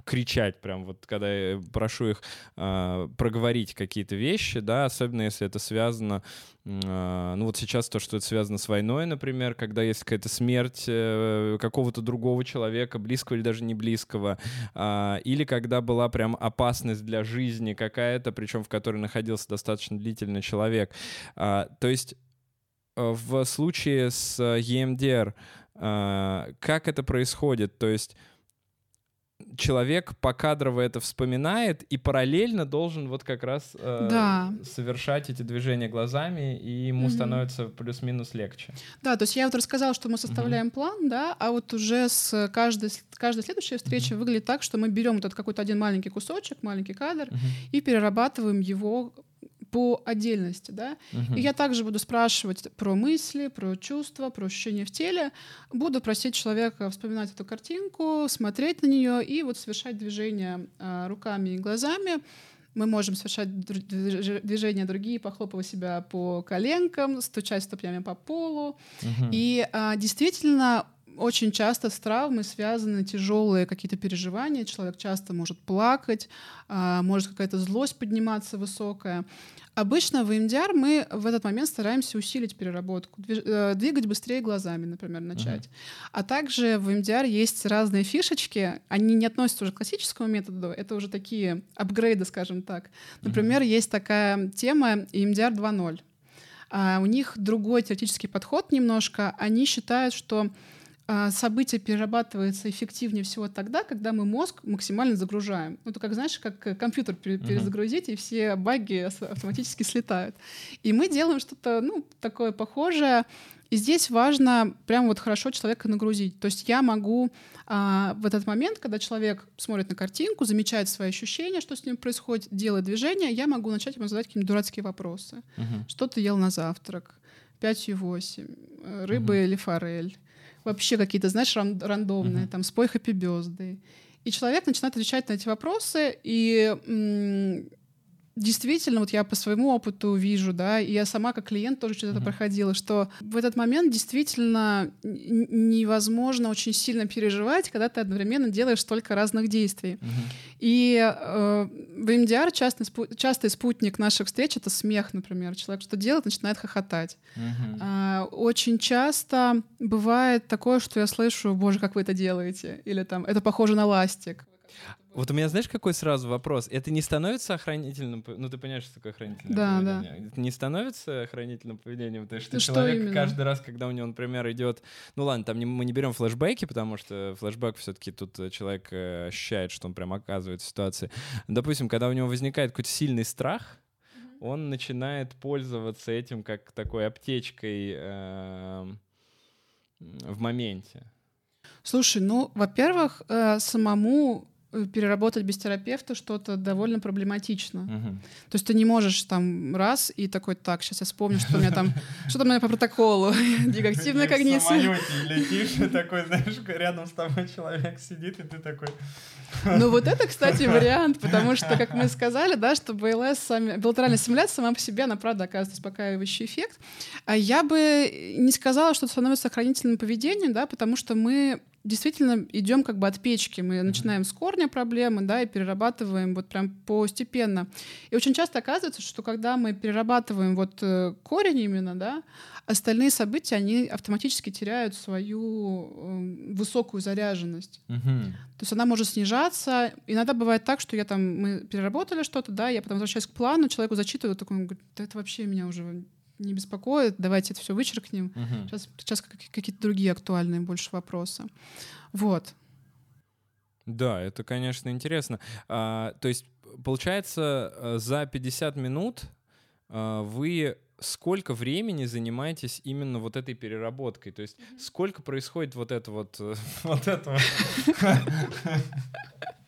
кричать прям вот, когда я прошу их э, проговорить какие-то вещи, да, особенно если это связано, э, ну, вот сейчас то, что это связано с войной, например, когда есть какая-то смерть э, какого-то другого человека, близкого или даже не близкого, э, или когда была прям опасность для жизни какая-то, причем в которой находился достаточно длительный человек. Э, то есть э, в случае с EMDR а, как это происходит? То есть человек покадрово это вспоминает и параллельно должен вот как раз э, да. совершать эти движения глазами, и ему угу. становится плюс-минус легче. Да, то есть я вот рассказала, что мы составляем угу. план, да, а вот уже с каждой, каждой следующей встречи угу. выглядит так, что мы берем вот этот какой-то один маленький кусочек, маленький кадр, угу. и перерабатываем его по отдельности, да. Uh-huh. И я также буду спрашивать про мысли, про чувства, про ощущения в теле. Буду просить человека вспоминать эту картинку, смотреть на нее и вот совершать движения а, руками и глазами. Мы можем совершать движения другие, похлопывая себя по коленкам, стучать ступнями по полу. Uh-huh. И а, действительно очень часто с травмой связаны тяжелые какие-то переживания. Человек часто может плакать, а, может какая-то злость подниматься высокая. Обычно в МДР мы в этот момент стараемся усилить переработку, э, двигать быстрее глазами, например, начать. Uh-huh. А также в МДР есть разные фишечки, они не относятся уже к классическому методу, это уже такие апгрейды, скажем так. Например, uh-huh. есть такая тема EMDR 2.0. А у них другой теоретический подход немножко. Они считают, что событие перерабатывается эффективнее всего тогда, когда мы мозг максимально загружаем. Ну, это как, знаешь, как э, компьютер перезагрузить, uh-huh. и все баги автоматически слетают. И мы делаем что-то, ну, такое похожее. И здесь важно прям вот хорошо человека нагрузить. То есть я могу а, в этот момент, когда человек смотрит на картинку, замечает свои ощущения, что с ним происходит, делает движение, я могу начать ему задать какие-нибудь дурацкие вопросы. Uh-huh. Что ты ел на завтрак? 5,8. Э, рыба uh-huh. или форель? Вообще какие-то, знаешь, ран- рандомные, uh-huh. там, спой хэппи бёзды. И человек начинает отвечать на эти вопросы, и действительно, вот я по своему опыту вижу, да, и я сама как клиент тоже что-то uh-huh. проходила, что в этот момент действительно невозможно очень сильно переживать, когда ты одновременно делаешь столько разных действий. Uh-huh. И э, в МДР частый, спу- частый спутник наших встреч — это смех, например. Человек что делает, начинает хохотать. Uh-huh. Э, очень часто бывает такое, что я слышу, боже, как вы это делаете, или там, это похоже на ластик. Вот у меня, знаешь, какой сразу вопрос? Это не становится охранительным... Ну, ты понимаешь, что такое охранительное да, поведение? Да. Это не становится охранительным поведением? Потому что, человек именно? каждый раз, когда у него, например, идет... Ну ладно, там не, мы не берем флешбеки, потому что флешбэк все-таки тут э, человек э, ощущает, что он прям оказывает в ситуации. Допустим, когда у него возникает какой-то сильный страх, он начинает пользоваться этим как такой аптечкой э, в моменте. Слушай, ну, во-первых, э, самому переработать без терапевта что-то довольно проблематично. Uh-huh. То есть ты не можешь там раз и такой, так, сейчас я вспомню, что у меня там, что там у меня по протоколу, дегактивная когниция. В летишь, и такой, знаешь, рядом с тобой человек сидит, и ты такой... Ну вот это, кстати, вариант, потому что, как мы сказали, да, что БЛС, сами, билатеральная стимуляция сама по себе, она правда оказывает успокаивающий эффект. А я бы не сказала, что это становится охранительным поведением, да, потому что мы действительно идем как бы от печки. Мы начинаем с корня проблемы, да, и перерабатываем вот прям постепенно. И очень часто оказывается, что когда мы перерабатываем вот э, корень именно, да, остальные события, они автоматически теряют свою э, высокую заряженность. Мгм. То есть она может снижаться. Иногда бывает так, что я там, мы переработали что-то, да, я потом возвращаюсь к плану, человеку зачитываю, такой, он говорит, да это вообще меня уже не беспокоит, давайте это все вычеркнем. Мгм. Сейчас, сейчас как- какие-то другие актуальные больше вопросы. Вот. Да, это, конечно, интересно. А, то есть, получается, э, за 50 минут а, вы сколько времени занимаетесь именно вот этой переработкой? То есть сколько происходит вот это вот, э, вот это вот?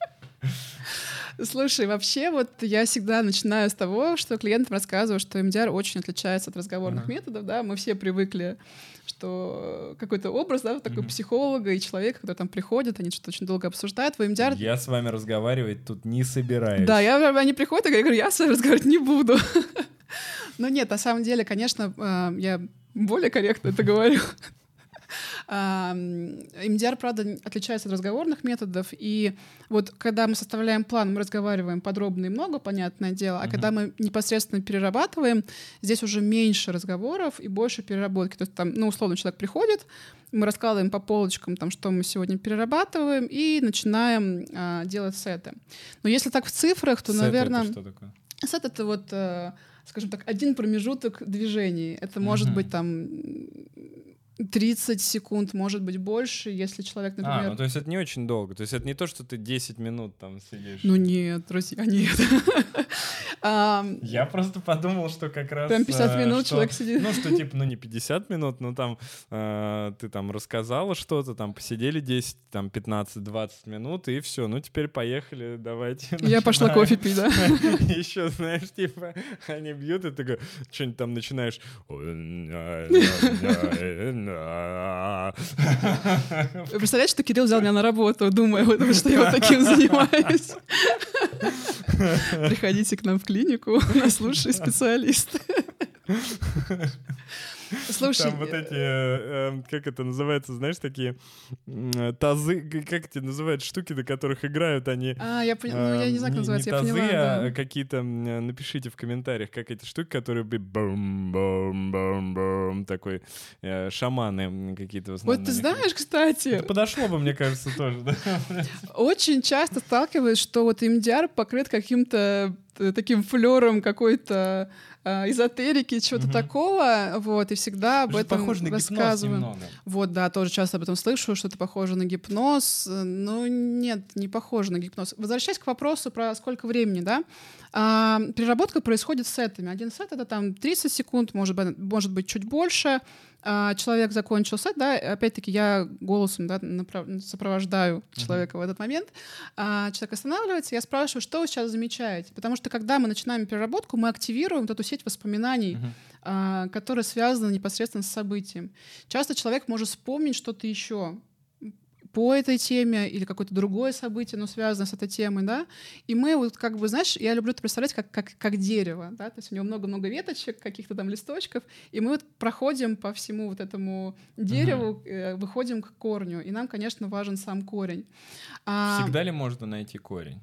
Слушай, вообще вот я всегда начинаю с того, что клиентам рассказываю, что MDR очень отличается от разговорных Ага. методов, да, мы все привыкли, что какой-то образ, да, вот такой Мгм. психолога и человека, который там приходит, они что-то очень долго обсуждают, в MDR Я с вами разговаривать тут не собираюсь. Да, я, они приходят, и я говорю, я с вами разговаривать не буду. Но нет, на самом деле, конечно, э, я более корректно это говорю. М, MDR, правда, отличается от разговорных методов, и вот когда мы составляем план, мы разговариваем подробно и много, понятное дело, а когда мы непосредственно перерабатываем, здесь уже меньше разговоров и больше переработки. То есть там, ну, условно, человек приходит, мы раскладываем по полочкам, там, что мы сегодня перерабатываем, и начинаем а, делать сеты. Но если так в цифрах, то, Сет — это наверное, что такое? сет — это вот, э, скажем так, один промежуток движений. Это может быть там 30 секунд, может быть больше, если человек, А, например... ну то есть это не очень долго. То есть это не то, что ты 10 минут там сидишь. Ну нет, друзья, нет. Я просто подумал, что как раз... Прям 50 э, минут человек сидит. Ну, что типа, ну не 50 минут, но там э, ты там рассказала что-то, там посидели 10, там 15-20 минут, и все. Ну, теперь поехали, давайте. Я пошла кофе пить, да? Еще, знаешь, типа, они бьют, и ты что-нибудь там начинаешь. Вы представляете, что Кирилл взял меня на работу, думая, что я вот таким занимаюсь. Приходите к нам в клинику, у нас лучшие специалисты. Слушай, Там вот эти, э, э, как это называется, знаешь, такие э, тазы, как эти называют штуки, на которых играют они. а, я поняла, ну я не знаю, как Эм, называется, не я тазы, поняла. а да. какие-то, э, напишите в комментариях, как эти штуки, которые бы бум бум бум бум такой, э, шаманы какие-то. Вот ты знаешь, кстати, Это подошло бы, мне кажется, тоже, да? очень часто сталкиваюсь, что вот MDR покрыт каким-то таким флером какой-то а, эзотерики, чего-то Мгм. такого, вот, и всегда об Это этом похоже на гипноз рассказываю. немного. Вот, да, тоже часто об этом слышу, что это похоже на гипноз. Э, Ну, нет, не похоже на гипноз. Возвращаясь к вопросу про сколько времени, да, а, переработка происходит с сетами. Один сет — это там 30 секунд, может быть, может быть чуть больше. А, человек закончил сет, да, опять-таки я голосом да, направ- сопровождаю человека в этот момент. А, человек останавливается, я спрашиваю, что вы сейчас замечаете? Потому что когда мы начинаем переработку, мы активируем вот эту сеть воспоминаний, Мгм. а, которая связана непосредственно с событием. Часто человек может вспомнить что-то еще по этой теме или какое-то другое событие, но связанное с этой темой, да, и мы вот как бы, знаешь, я люблю это представлять как, как, как дерево, да, то есть у него много-много веточек, каких-то там листочков, и мы вот проходим по всему вот этому дереву, э, выходим к корню, и нам, конечно, важен сам корень. А, Всегда ли можно найти корень?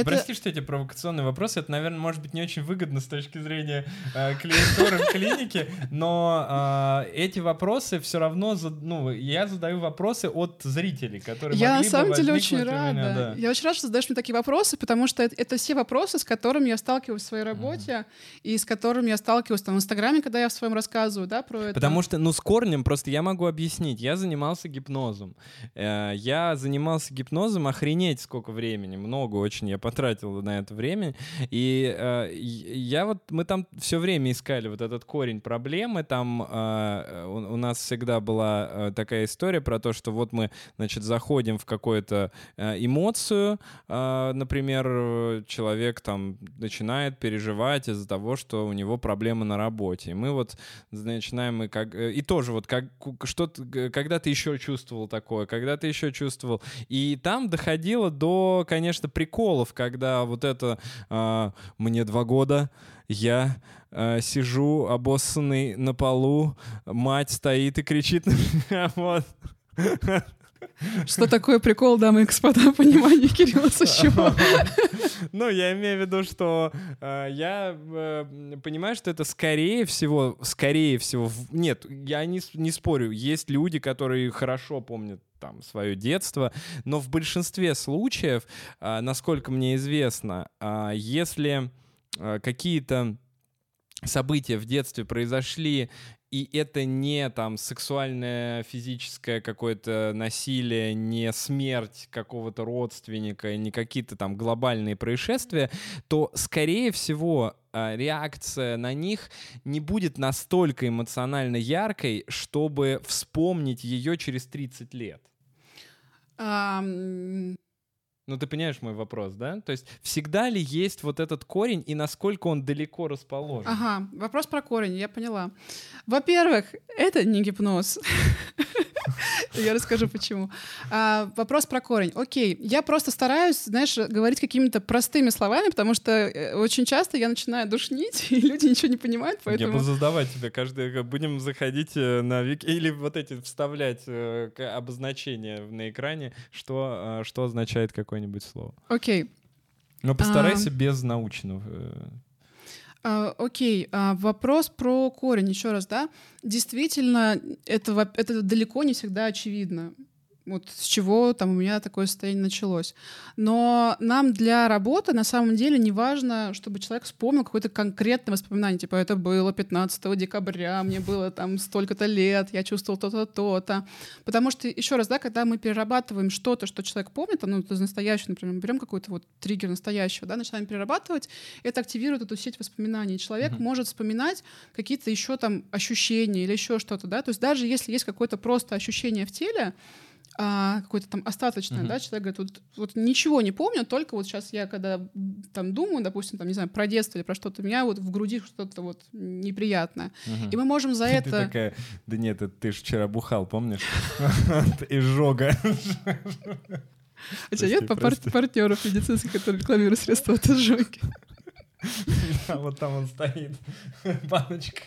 Это- Прости, что эти провокационные вопросы. Это, наверное, может быть не очень выгодно с точки зрения э, клиентуры в клинике, но э, эти вопросы все равно, зад- ну, я задаю вопросы от зрителей, которые Я на самом деле очень рада. меня, да. Я очень рада, что задаешь мне такие вопросы, потому что это, это все вопросы, с которыми я сталкиваюсь в своей работе и с которыми я сталкиваюсь там в Инстаграме, когда я в своем рассказываю, да, про это. Потому что, ну, с корнем просто я могу объяснить. Я занимался гипнозом. Э, Я занимался гипнозом, охренеть сколько времени, много очень я потратил на это время. И э, я вот, мы там все время искали вот этот корень проблемы. Там э, у, у нас всегда была э, такая история про то, что вот мы, значит, заходим в какую-то э, эмоцию, э, например, человек там начинает переживать из-за того, что у него проблемы на работе. И мы вот начинаем и как э, и тоже вот как что когда ты еще чувствовал такое, когда ты еще чувствовал, и там доходило до, конечно, приколов, когда вот это а, мне два года, я а, сижу обоссанный на полу, мать стоит и кричит на меня, вот. Что такое прикол, дамы и господа, понимание Кирилла Сущева? Ну, я имею в виду, что э, я э, понимаю, что это скорее всего, скорее всего, в- нет, я не, не спорю, есть люди, которые хорошо помнят там свое детство, но в большинстве случаев, а, насколько мне известно, а, если а, какие-то события в детстве произошли, и это не там сексуальное, физическое какое-то насилие, не смерть какого-то родственника, не какие-то там глобальные происшествия, то, скорее всего, а, реакция на них не будет настолько эмоционально яркой, чтобы вспомнить ее через 30 лет. Ну, ты понимаешь мой вопрос, да? То есть всегда ли есть вот этот корень и насколько он далеко расположен? Ага, вопрос про корень, я поняла. Во-первых, это не гипноз. Я расскажу почему. А, вопрос про корень. Окей, я просто стараюсь, знаешь, говорить какими-то простыми словами, потому что э, очень часто я начинаю душнить, и люди ничего не понимают, Я поэтому... буду задавать тебе каждый... Будем заходить э, на вики... Или вот эти вставлять э, обозначения на экране, что, э, что означает какое-нибудь слово. Окей, Но постарайся без научного. А, окей, а, вопрос про корень еще раз, да? Действительно, это, это далеко не всегда очевидно. Вот с чего там у меня такое состояние началось. Но нам для работы на самом деле не важно, чтобы человек вспомнил какое-то конкретное воспоминание. Типа, это было 15 декабря, мне было там столько-то лет, я чувствовал то-то, то-то. Потому что, еще раз, да, когда мы перерабатываем что-то, что человек помнит, ну, из настоящего, например, мы берем какой-то вот триггер настоящего, да, начинаем перерабатывать, это активирует эту сеть воспоминаний. Человек Мгм. может вспоминать какие-то еще там ощущения или еще что-то, да, то есть даже если есть какое-то просто ощущение в теле, а, какое-то там остаточное, Мгм. да, человек говорит, вот, вот ничего не помню, только вот сейчас я когда там думаю, допустим, там, не знаю, про детство или про что-то, у меня вот в груди что-то вот неприятное. мгм. И мы можем за Ты это... такая, да нет, это ты же вчера бухал, помнишь? Изжога. У тебя нет партнеров медицинских, которые рекламируют средства от изжоги? А вот там он стоит, баночка.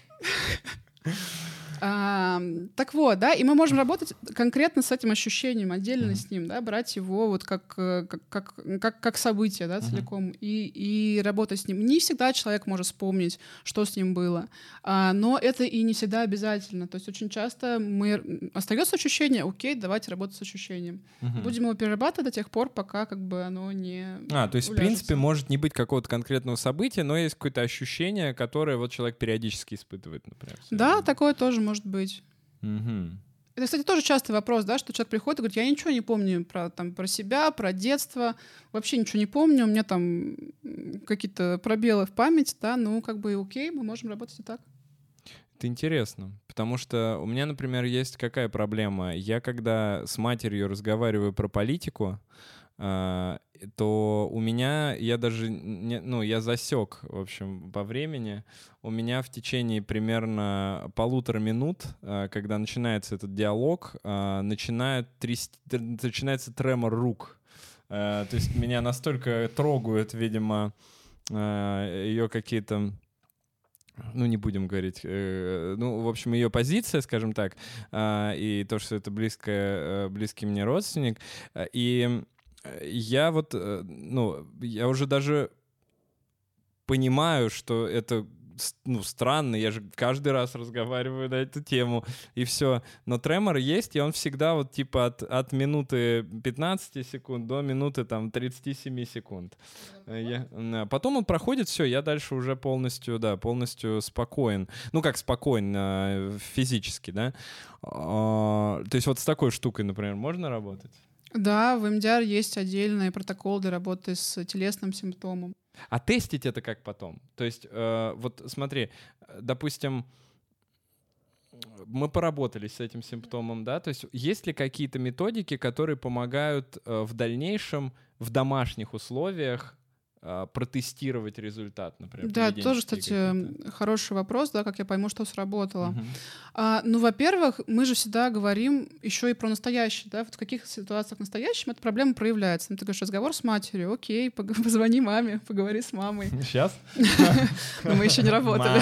А, так вот, да, и мы можем работать конкретно с этим ощущением, отдельно Мгм. с ним, да, брать его вот как, э, как, как, как, как событие, да, целиком, и, и работать с ним. Не всегда человек может вспомнить, что с ним было, а, но это и не всегда обязательно. То есть очень часто мы остается ощущение, окей, давайте работать с ощущением. Мгм. Будем его перерабатывать до тех пор, пока как бы оно не... А, то есть, в уляжется. принципе, может не быть какого-то конкретного события, но есть какое-то ощущение, которое вот человек периодически испытывает, например. в Да, такое тоже может быть. Мгм. Это, кстати, тоже частый вопрос, да, что человек приходит и говорит, я ничего не помню про, там, про себя, про детство, вообще ничего не помню, у меня там какие-то пробелы в памяти, да, ну, как бы окей, мы можем работать и так. Это интересно, потому что у меня, например, есть какая проблема. Я когда с матерью разговариваю про политику, а, то у меня, я даже, не, ну, я засек, в общем, по времени, у меня в течение примерно полутора минут, а, когда начинается этот диалог, а, начинает трясти- тр- начинается тремор рук. А, То есть меня настолько трогают, видимо, ее какие-то ну, не будем говорить, э, ну, в общем, ее позиция, скажем так, и то, что это близко, э, близкий мне родственник. И э, я вот, э, ну, я уже даже понимаю, что это ну, странно, я же каждый раз разговариваю на эту тему, и все. Но тремор есть, и он всегда вот типа от, от минуты 15 секунд до минуты там 37 секунд. Э, я-. Потом он проходит, все, я дальше уже полностью, да, полностью спокоен. Ну, как спокоен э, физически, да. А, То есть вот с такой штукой, например, можно работать? Да, в МДР есть отдельный протокол для работы с телесным симптомом. А тестить это как потом? То есть, э, вот смотри, допустим, мы поработали с этим симптомом, да, то есть есть ли какие-то методики, которые помогают э, в дальнейшем в домашних условиях протестировать результат, например? Да, тоже, кстати, какие-то? хороший вопрос, да, как я пойму, что сработало. Мгм. А, ну, во-первых, мы же всегда говорим еще и про настоящее, да, вот в каких ситуациях в настоящем эта проблема проявляется. Ну, ты говоришь, разговор с матерью, окей, позвони маме, поговори с мамой. Сейчас? Но мы еще не работали.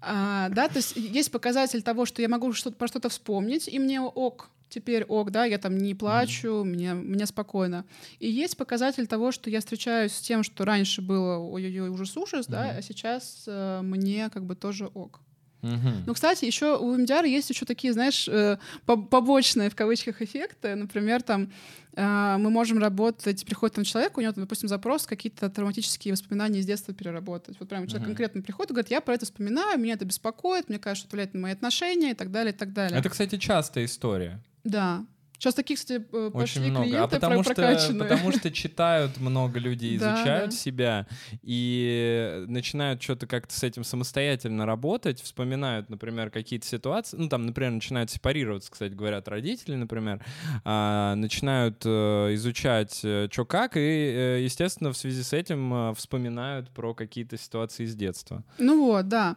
А, да, то есть есть показатель того, что я могу что про что-то вспомнить, и мне ок, теперь ок, да, я там не плачу, mm-hmm. мне, мне спокойно. И есть показатель того, что я встречаюсь с тем, что раньше было ой-ой-ой, ужас-ужас, mm-hmm. да, а сейчас э, мне как бы тоже ок. Угу. Ну, кстати, еще у MDR есть еще такие, знаешь, э, побочные в кавычках эффекты. Например, там э, мы можем работать, приходит там человек, у него, допустим, запрос какие-то травматические воспоминания из детства переработать. Вот прям человек угу. конкретно приходит и говорит, я про это вспоминаю, меня это беспокоит, мне кажется, что влияет на мои отношения и так далее, и так далее. Это, кстати, частая история. Да. Сейчас таких, кстати, Очень пошли много. клиенты а потому что, потому что читают много людей, изучают да, себя и начинают что-то как-то с этим самостоятельно работать, вспоминают, например, какие-то ситуации, ну там, например, начинают сепарироваться, кстати, говорят родители, например, а, начинают э, изучать, э, что как, и, э, естественно, в связи с этим вспоминают про какие-то ситуации из детства. Ну вот, да.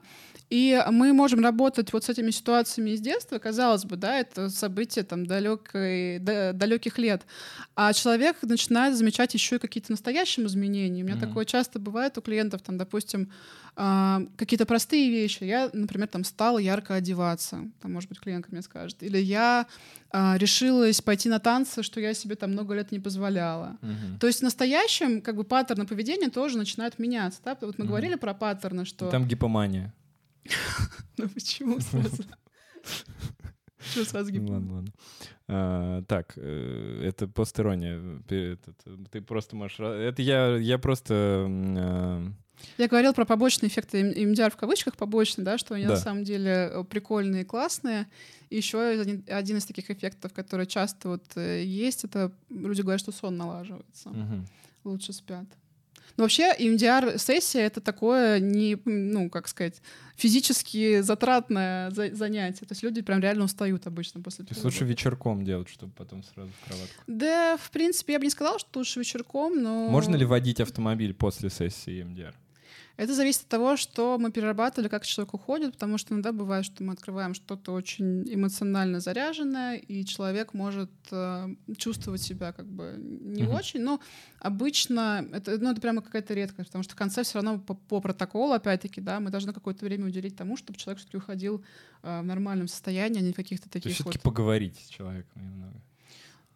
И мы можем работать вот с этими ситуациями из детства, казалось бы, да, это события там далекой, далеких лет. А человек начинает замечать еще и какие-то настоящие изменения. У меня mm-hmm. такое часто бывает у клиентов, там, допустим, а, какие-то простые вещи. Я, например, там стала ярко одеваться, там, может быть, клиентка мне скажет. Или я а, решилась пойти на танцы, что я себе там много лет не позволяла. Угу. То есть в настоящем как бы паттерны поведения тоже начинают меняться. Да? Вот мы угу. говорили про паттерны, что... Там гипомания. Ну почему сразу? Что сразу? Ладно, ладно. А, так, э, это постерония. Ты просто можешь... Это я, я просто... А, я говорил про побочные эффекты МДР в кавычках побочные, да, что они да. на самом деле э, прикольные, классные. И еще один, один из таких эффектов, который часто вот э, есть, это люди говорят, что сон налаживается. Угу. Лучше спят. Но вообще EMDR-сессия — это такое, не, ну, как сказать, физически затратное за занятие. То есть люди прям реально устают обычно после этого. лучше вечерком делать, чтобы потом сразу в кроватку. Да, в принципе, я бы не сказала, что лучше вечерком, но... Можно ли водить автомобиль после сессии EMDR? Это зависит от того, что мы перерабатывали, как человек уходит, потому что иногда бывает, что мы открываем что-то очень эмоционально заряженное, и человек может э, чувствовать себя как бы не uh-huh. очень. Но обычно это, ну, это прямо какая-то редкость, потому что в конце все равно по, по протоколу, опять-таки, да, мы должны какое-то время уделить тому, чтобы человек все-таки уходил э, в нормальном состоянии, а не в каких-то таких. То есть все-таки вот... поговорить с человеком немного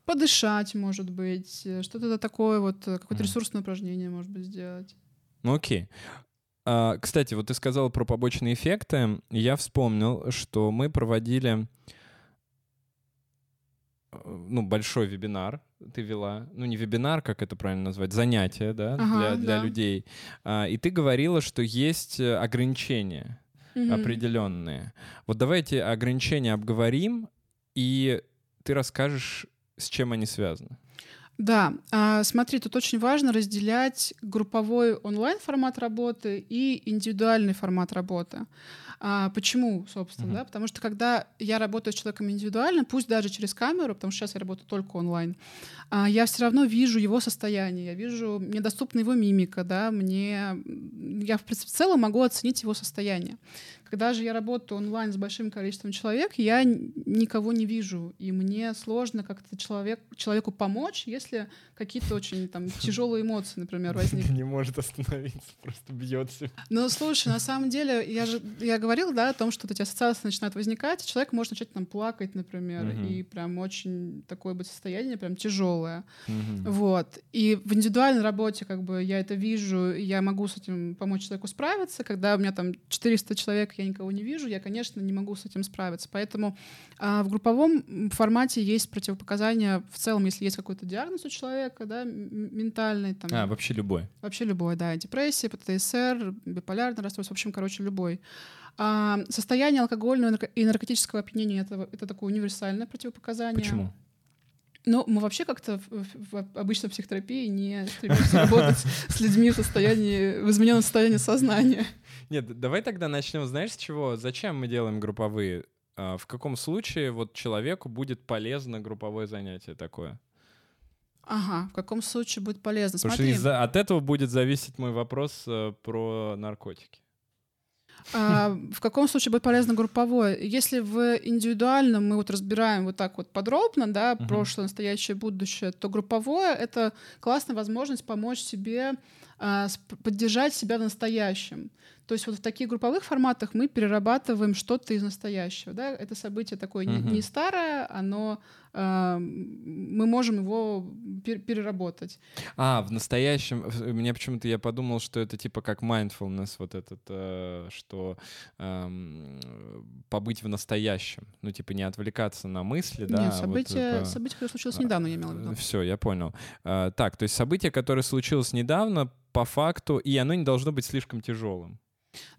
подышать, может быть, э, что-то такое, вот э, какое-то mm. ресурсное упражнение, может быть, сделать. Ну окей. А, кстати, вот ты сказал про побочные эффекты. Я вспомнил, что мы проводили э, ну, большой вебинар ты вела, ну не вебинар, как это правильно назвать, занятие, да, ага, для, для да. людей. А, и ты говорила, что есть э, ограничения угу. определенные. Вот давайте ограничения обговорим, и ты расскажешь, с чем они связаны. Да, а, смотри, тут очень важно разделять групповой онлайн-формат работы и индивидуальный формат работы. А, почему, собственно, uh-huh. да? Потому что когда я работаю с человеком индивидуально, пусть даже через камеру, потому что сейчас я работаю только онлайн, а, я все равно вижу его состояние, я вижу, мне доступна его мимика, да, мне я в целом могу оценить его состояние. Когда же я работаю онлайн с большим количеством человек, я никого не вижу, и мне сложно как-то человек, человеку помочь, если какие-то очень там тяжелые эмоции, например, возникнут. Не может остановиться, просто бьется. Ну, слушай, на самом деле, я же я говорил, да, о том, что эти ассоциации начинают возникать, человек может начать там плакать, например, угу. и прям очень такое быть состояние прям тяжелое. Угу. Вот. И в индивидуальной работе как бы я это вижу, я могу с этим помочь человеку справиться. Когда у меня там 400 человек, я никого не вижу, я, конечно, не могу с этим справиться. Поэтому а, в групповом формате есть противопоказания в целом, если есть какой-то диагноз у человека, да, ментальный. Там, а, вообще любой. Вообще любой, да. Депрессия, ПТСР, биполярный расстройство, в общем, короче, любой. А, состояние алкогольного и наркотического опьянения это, это такое универсальное противопоказание. Почему? Ну, мы вообще как-то в, в, обычной психотерапии не стремимся работать с людьми в состоянии, в измененном состоянии сознания. Нет, давай тогда начнем, знаешь, с чего? Зачем мы делаем групповые? А, в каком случае вот человеку будет полезно групповое занятие такое? Ага, в каком случае будет полезно? Потому Смотри. что от этого будет зависеть мой вопрос э, про наркотики. А, в каком случае будет полезно групповое? Если в индивидуальном мы вот разбираем вот так вот подробно, да, uh-huh. прошлое, настоящее, будущее, то групповое — это классная возможность помочь себе поддержать себя в настоящем. То есть вот в таких групповых форматах мы перерабатываем что-то из настоящего. Да? Это событие такое uh-huh. не, не старое, оно э, мы можем его пер- переработать. А, в настоящем, мне почему-то я подумал, что это типа как mindfulness, вот этот, э, что э, побыть в настоящем. Ну, типа не отвлекаться на мысли, да. Нет, событие, вот, типа... событие, которое случилось недавно, я имела в виду. Все, я понял. Э, так, то есть событие, которое случилось недавно, по факту, и оно не должно быть слишком тяжелым.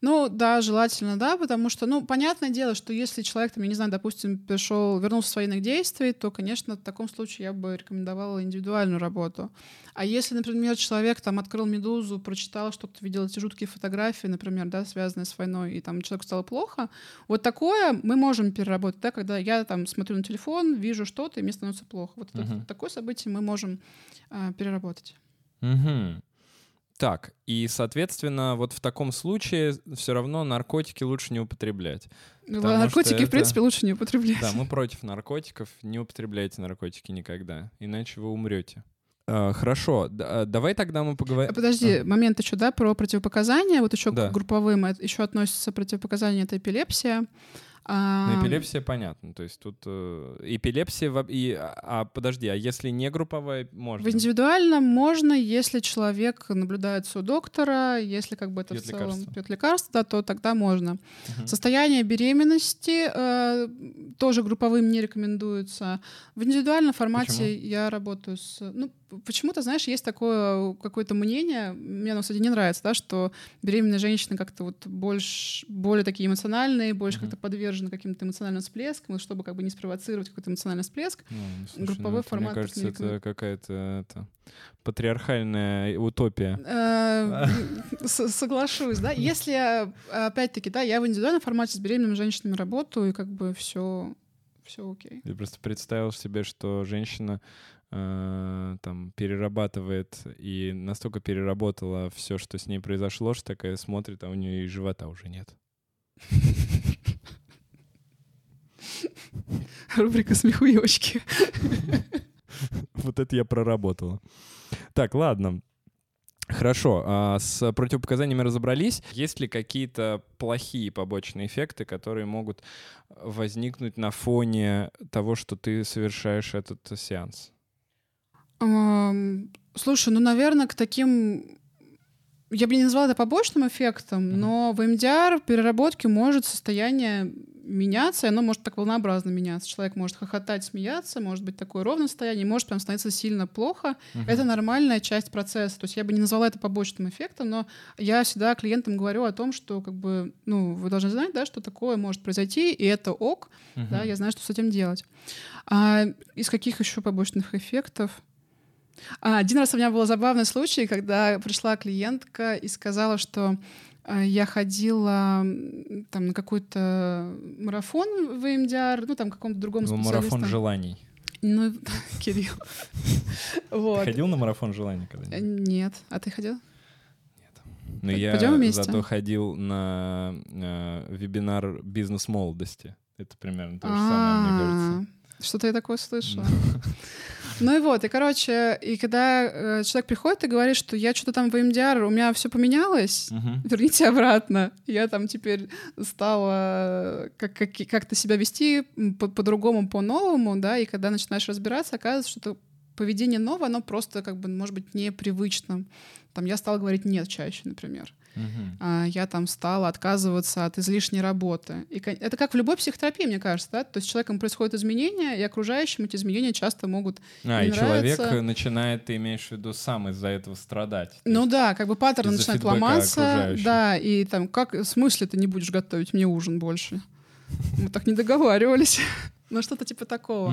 Ну, да, желательно, да, потому что, ну, понятное дело, что если человек, там, я не знаю, допустим, пришел, вернулся с военных действий, то, конечно, в таком случае я бы рекомендовала индивидуальную работу. А если, например, человек там открыл «Медузу», прочитал что-то, видел эти жуткие фотографии, например, да, связанные с войной, и там человеку стало плохо, вот такое мы можем переработать, да, когда я там смотрю на телефон, вижу что-то, и мне становится плохо. Вот uh-huh. это, такое событие мы можем э, переработать. Угу. Так, и, соответственно, вот в таком случае все равно наркотики лучше не употреблять. Ну, наркотики, это... в принципе, лучше не употреблять. Да, мы против наркотиков. Не употребляйте наркотики никогда, иначе вы умрете. Uh, хорошо, а, давай тогда мы поговорим. Подожди, uh. момент еще, да, про противопоказания. Вот еще да. к групповым еще относятся противопоказания, это эпилепсия. А... Ну, эпилепсия понятно. То есть тут э, эпилепсия... И, а, а подожди, а если не групповая, можно? В индивидуальном можно, если человек наблюдается у доктора, если как бы это пьет в целом лекарство. пьет лекарство, да, то тогда можно. Угу. Состояние беременности э, тоже групповым не рекомендуется. В индивидуальном формате Почему? я работаю с... Ну, почему-то, знаешь, есть такое какое-то мнение, мне оно, кстати, не нравится, да, что беременные женщины как-то вот больше, более такие эмоциональные, больше mm-hmm. как-то подвержены каким-то эмоциональным всплескам, чтобы как бы не спровоцировать какой-то эмоциональный всплеск. Ну, слушай, Групповой ну, формат. Мне кажется, это какая-то это, патриархальная утопия. Э, соглашусь, да. Если, опять-таки, да, я в индивидуальном формате с беременными женщинами работаю, и как бы все все окей. Ты просто представил себе, что женщина там перерабатывает и настолько переработала все, что с ней произошло, что такая смотрит, а у нее и живота уже нет. Рубрика смехуёчки. Вот это я проработала. Так, ладно. Хорошо, а с противопоказаниями разобрались. Есть ли какие-то плохие побочные эффекты, которые могут возникнуть на фоне того, что ты совершаешь этот сеанс? Слушай, ну, наверное, к таким я бы не назвала это побочным эффектом, mm-hmm. но в МДР переработке может состояние меняться, и оно может так волнообразно меняться. Человек может хохотать, смеяться, может быть такое ровное состояние, может прям становиться сильно плохо. Uh-huh. Это нормальная часть процесса. То есть я бы не назвала это побочным эффектом, но я всегда клиентам говорю о том, что как бы, ну, вы должны знать, да, что такое может произойти, и это ок, uh-huh. да, я знаю, что с этим делать. А из каких еще побочных эффектов? А, один раз у меня был забавный случай, когда пришла клиентка и сказала, что а, я ходила там на какой-то марафон в МДР, ну там каком-то другом ну, марафон желаний. Ну, Кирилл. вот. Ходил на марафон желаний когда-нибудь? Нет. А ты ходил? Нет. Но я вместе? зато ходил на э, вебинар бизнес-молодости. Это примерно то же самое, мне кажется. Что-то я такое слышала. Ну и вот, и короче, и когда э, человек приходит и говорит, что я что-то там в МДР, у меня все поменялось, uh-huh. верните обратно. Я там теперь стала как, как, как-то себя вести по- по-другому, по-новому, да, и когда начинаешь разбираться, оказывается, что поведение новое, оно просто как бы может быть непривычным. Там я стала говорить нет чаще, например. Uh-huh. Я там стала отказываться от излишней работы. И это как в любой психотерапии, мне кажется, да? То есть с человеком происходят изменения, и окружающим эти изменения часто могут А, и человек начинает, ты имеешь в виду, сам из-за этого страдать. Ну да, как бы паттерн начинает ломаться. Да, и там, как, в смысле ты не будешь готовить мне ужин больше? Мы так не договаривались. Ну что-то типа такого.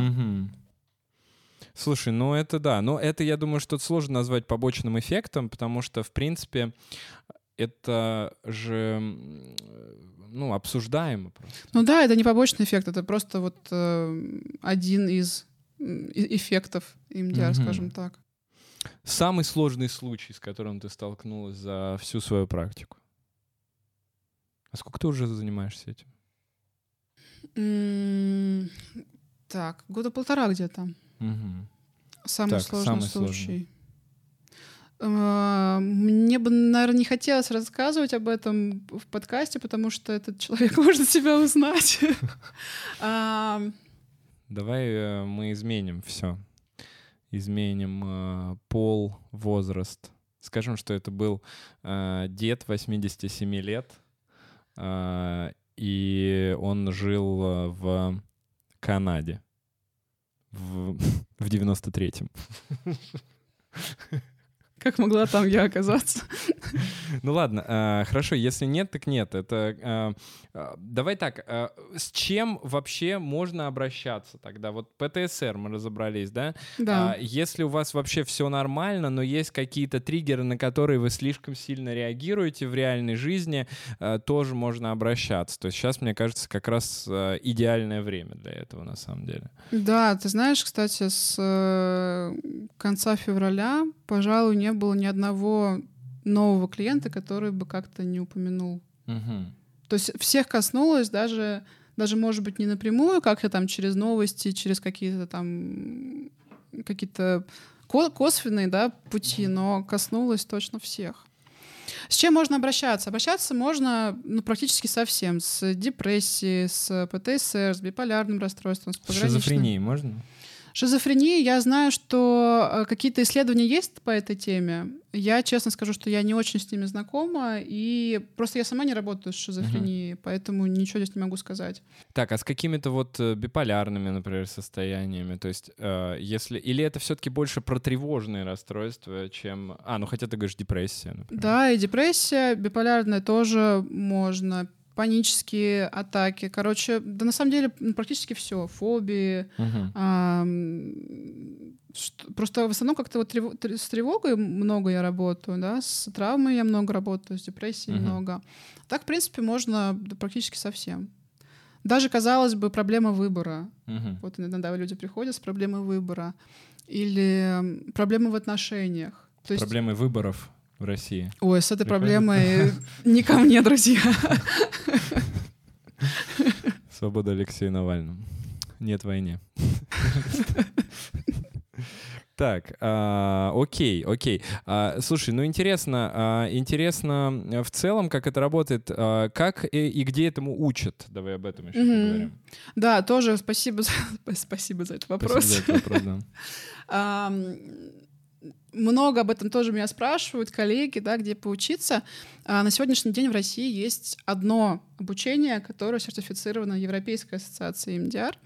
Слушай, ну это да. Но это, я думаю, что сложно назвать побочным эффектом, потому что, в принципе, это же ну, обсуждаемо просто. Ну да, это не побочный эффект, это просто вот э, один из эффектов МДР, угу. скажем так. Самый сложный случай, с которым ты столкнулась за всю свою практику? А сколько ты уже занимаешься этим? Так, года полтора где-то. Мгм. Самый Так, сложный самый случай. Э, Мне бы, наверное, не хотелось рассказывать об этом в подкасте, потому что этот человек может себя узнать. А, Давай э, мы изменим все. Изменим э, пол, возраст. Скажем, что это был дед 87 лет, и он жил в Канаде в, в 93-м. Как могла там я оказаться? Ну ладно, э, хорошо, если нет, так нет. Это э, э, давай так, с чем вообще можно обращаться тогда? Вот ПТСР мы разобрались, да? Да. А если у вас вообще все нормально, но есть какие-то триггеры, на которые вы слишком сильно реагируете в реальной жизни, тоже можно обращаться. То есть сейчас, мне кажется, как раз идеальное время для этого на самом деле. Да, ты знаешь, кстати, с конца февраля, пожалуй, не было ни одного нового клиента, который бы как-то не упомянул. Мгм. То есть всех коснулось даже, даже может быть, не напрямую, как-то там через новости, через какие-то там какие-то ко- косвенные да, пути, но коснулось точно всех. С чем можно обращаться? Обращаться можно ну, практически со всем. С депрессией, с ПТСР, с биполярным расстройством, с С пограничным. шизофренией можно? Шизофрения, я знаю, что э, какие-то исследования есть по этой теме. Я честно скажу, что я не очень с ними знакома, и просто я сама не работаю с шизофренией, поэтому ничего здесь не могу сказать. Так, а с какими-то вот э, биполярными, например, состояниями? То есть, э, если... Или это все-таки больше про тревожные расстройства, чем... А, ну хотя ты говоришь депрессия, например. Да, и депрессия, биполярная тоже можно, панические атаки, короче, да на самом деле практически все, фобии, Мгм. А, что- просто в основном как-то вот трево- тр- с тревогой много я работаю, да, с травмой я много работаю, с депрессией Мгм. много. Так, в принципе, можно да, практически со всем. Даже, казалось бы, проблема выбора. Мгм. Вот иногда люди приходят с проблемой выбора. Или проблемы в отношениях. То есть, Проблемы выборов в России. ой, с этой Приходят. проблемой не ко мне, друзья. Свобода Алексея Навального. Нет войне. Так, а, окей, окей. А, слушай, ну интересно, а, интересно э, в целом, как это работает, а, как и, и где этому учат. Давай об этом еще Мгм. поговорим. Да, тоже спасибо за, спасибо за этот Спасибо вопрос. за этот вопрос, да. Много об этом тоже меня спрашивают коллеги, да, где поучиться. А на сегодняшний день в России есть одно обучение, которое сертифицировано Европейской ассоциацией МДР.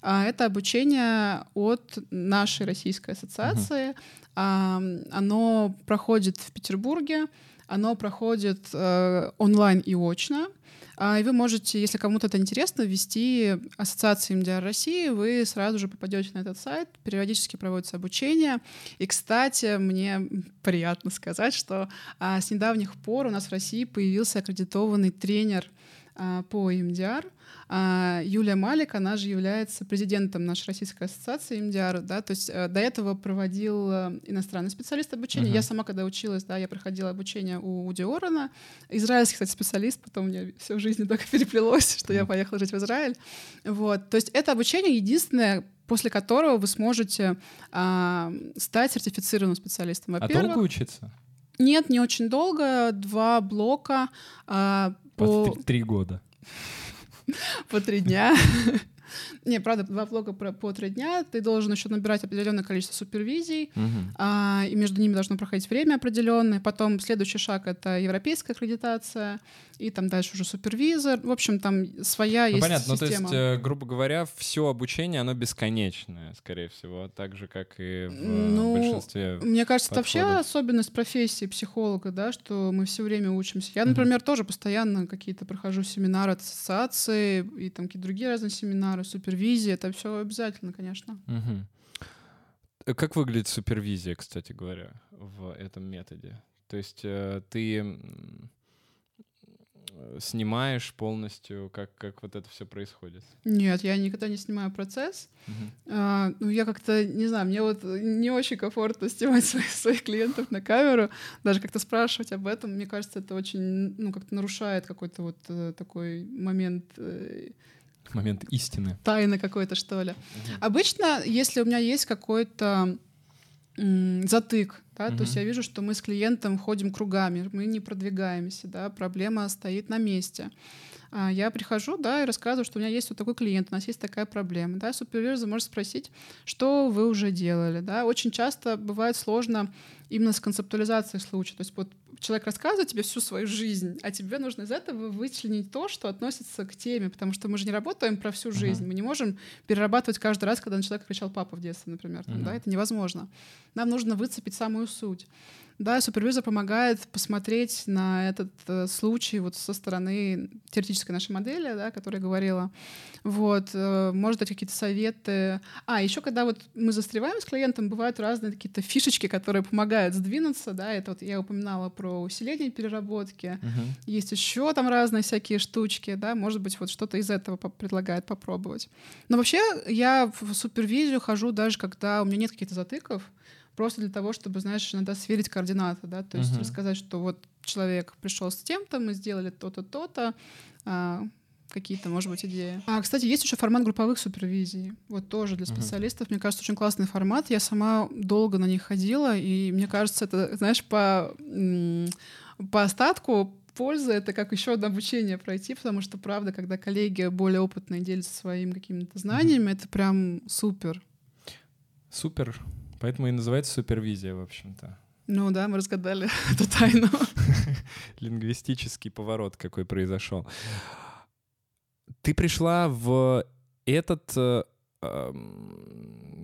А это обучение от нашей российской ассоциации. Ам, оно проходит в Петербурге, оно проходит э, онлайн и очно. А, И вы можете, если кому-то это интересно, ввести Ассоциацию МДР России, вы сразу же попадете на этот сайт, периодически проводится обучение. И, кстати, мне приятно сказать, что а, с недавних пор у нас в России появился аккредитованный тренер а, по МДР. А, Юлия Малик, она же является президентом нашей Российской ассоциации МДР, да, то есть э, до этого проводил э, иностранный специалист обучения. Мгм. Я сама, когда училась, да, я проходила обучение у Уди Орена, израильский, кстати, специалист, потом у меня все в жизни так переплелось, что я поехала жить в Израиль. Вот. То есть это обучение единственное, после которого вы сможете а, стать сертифицированным специалистом. А Во-первых, долго учиться? нет, не очень долго, два блока а, по, 23 года. по три дня. Не, правда, два блока про- по три дня. Ты должен еще набирать определенное количество супервизий, Мгм. а, и между ними должно проходить время определенное. Потом следующий шаг — это европейская аккредитация, и там дальше уже супервизор. В общем, там своя Ну, есть понятно, ну, то система. есть, э, грубо говоря, все обучение, оно бесконечное, скорее всего, так же, как и в э, Ну, большинстве. Мне кажется, это вообще подходов. особенность профессии психолога, да, что мы все время учимся. Я, например, тоже постоянно какие-то прохожу семинары от ассоциации и там какие-то другие разные семинары, супервизии. Это все обязательно, конечно. Э, Как выглядит супервизия, кстати говоря, в этом методе? То есть э, ты снимаешь полностью, как, как вот это все происходит? Нет, я никогда не снимаю процесс. Мгм. А, ну, я как-то, не знаю, мне вот не очень комфортно снимать своих, своих клиентов на камеру, даже как-то спрашивать об этом. Мне кажется, это очень, ну, как-то нарушает какой-то вот э, такой момент э, Момент истины. тайны какой-то, что ли. Мгм. Обычно, если у меня есть какой-то затык, да, то есть я вижу, что мы с клиентом ходим кругами, мы не продвигаемся, да, проблема стоит на месте. А Я прихожу, да, и рассказываю, что у меня есть вот такой клиент, у нас есть такая проблема, да, супервизор может спросить, что вы уже делали, да. Очень часто бывает сложно именно с концептуализацией случая, то есть вот человек рассказывает тебе всю свою жизнь, а тебе нужно из этого вычленить то, что относится к теме, потому что мы же не работаем про всю жизнь, Мгм. мы не можем перерабатывать каждый раз, когда на человека кричал папа в детстве, например, там, Мгм. да, это невозможно. Нам нужно выцепить самую суть. Да, супервизор помогает посмотреть на этот э, случай вот со стороны теоретической нашей модели, да, о которой я говорила. Вот, э, может дать какие-то советы. А, еще когда вот мы застреваем с клиентом, бывают разные какие-то фишечки, которые помогают сдвинуться, да, это вот я упоминала про усиление переработки. Мгм. Есть еще там разные всякие штучки, да, может быть, вот что-то из этого поп- предлагает попробовать. Но вообще я в супервизию хожу даже, когда у меня нет каких-то затыков, просто для того, чтобы, знаешь, иногда сверить координаты, да, то есть Мгм. рассказать, что вот человек пришел с тем-то, мы сделали то-то, то-то, а, какие-то, может быть, идеи. А, кстати, есть еще формат групповых супервизий. Вот тоже для специалистов. Мне кажется, очень классный формат. Я сама долго на них ходила, и мне кажется, это, знаешь, по, по остатку польза это как еще одно обучение пройти, потому что, правда, когда коллеги более опытные делятся своими какими-то знаниями, это прям супер. Супер. Поэтому и называется супервизия, в общем-то. Ну да, мы разгадали эту тайну. Лингвистический поворот какой произошел. Ты пришла в этот, э,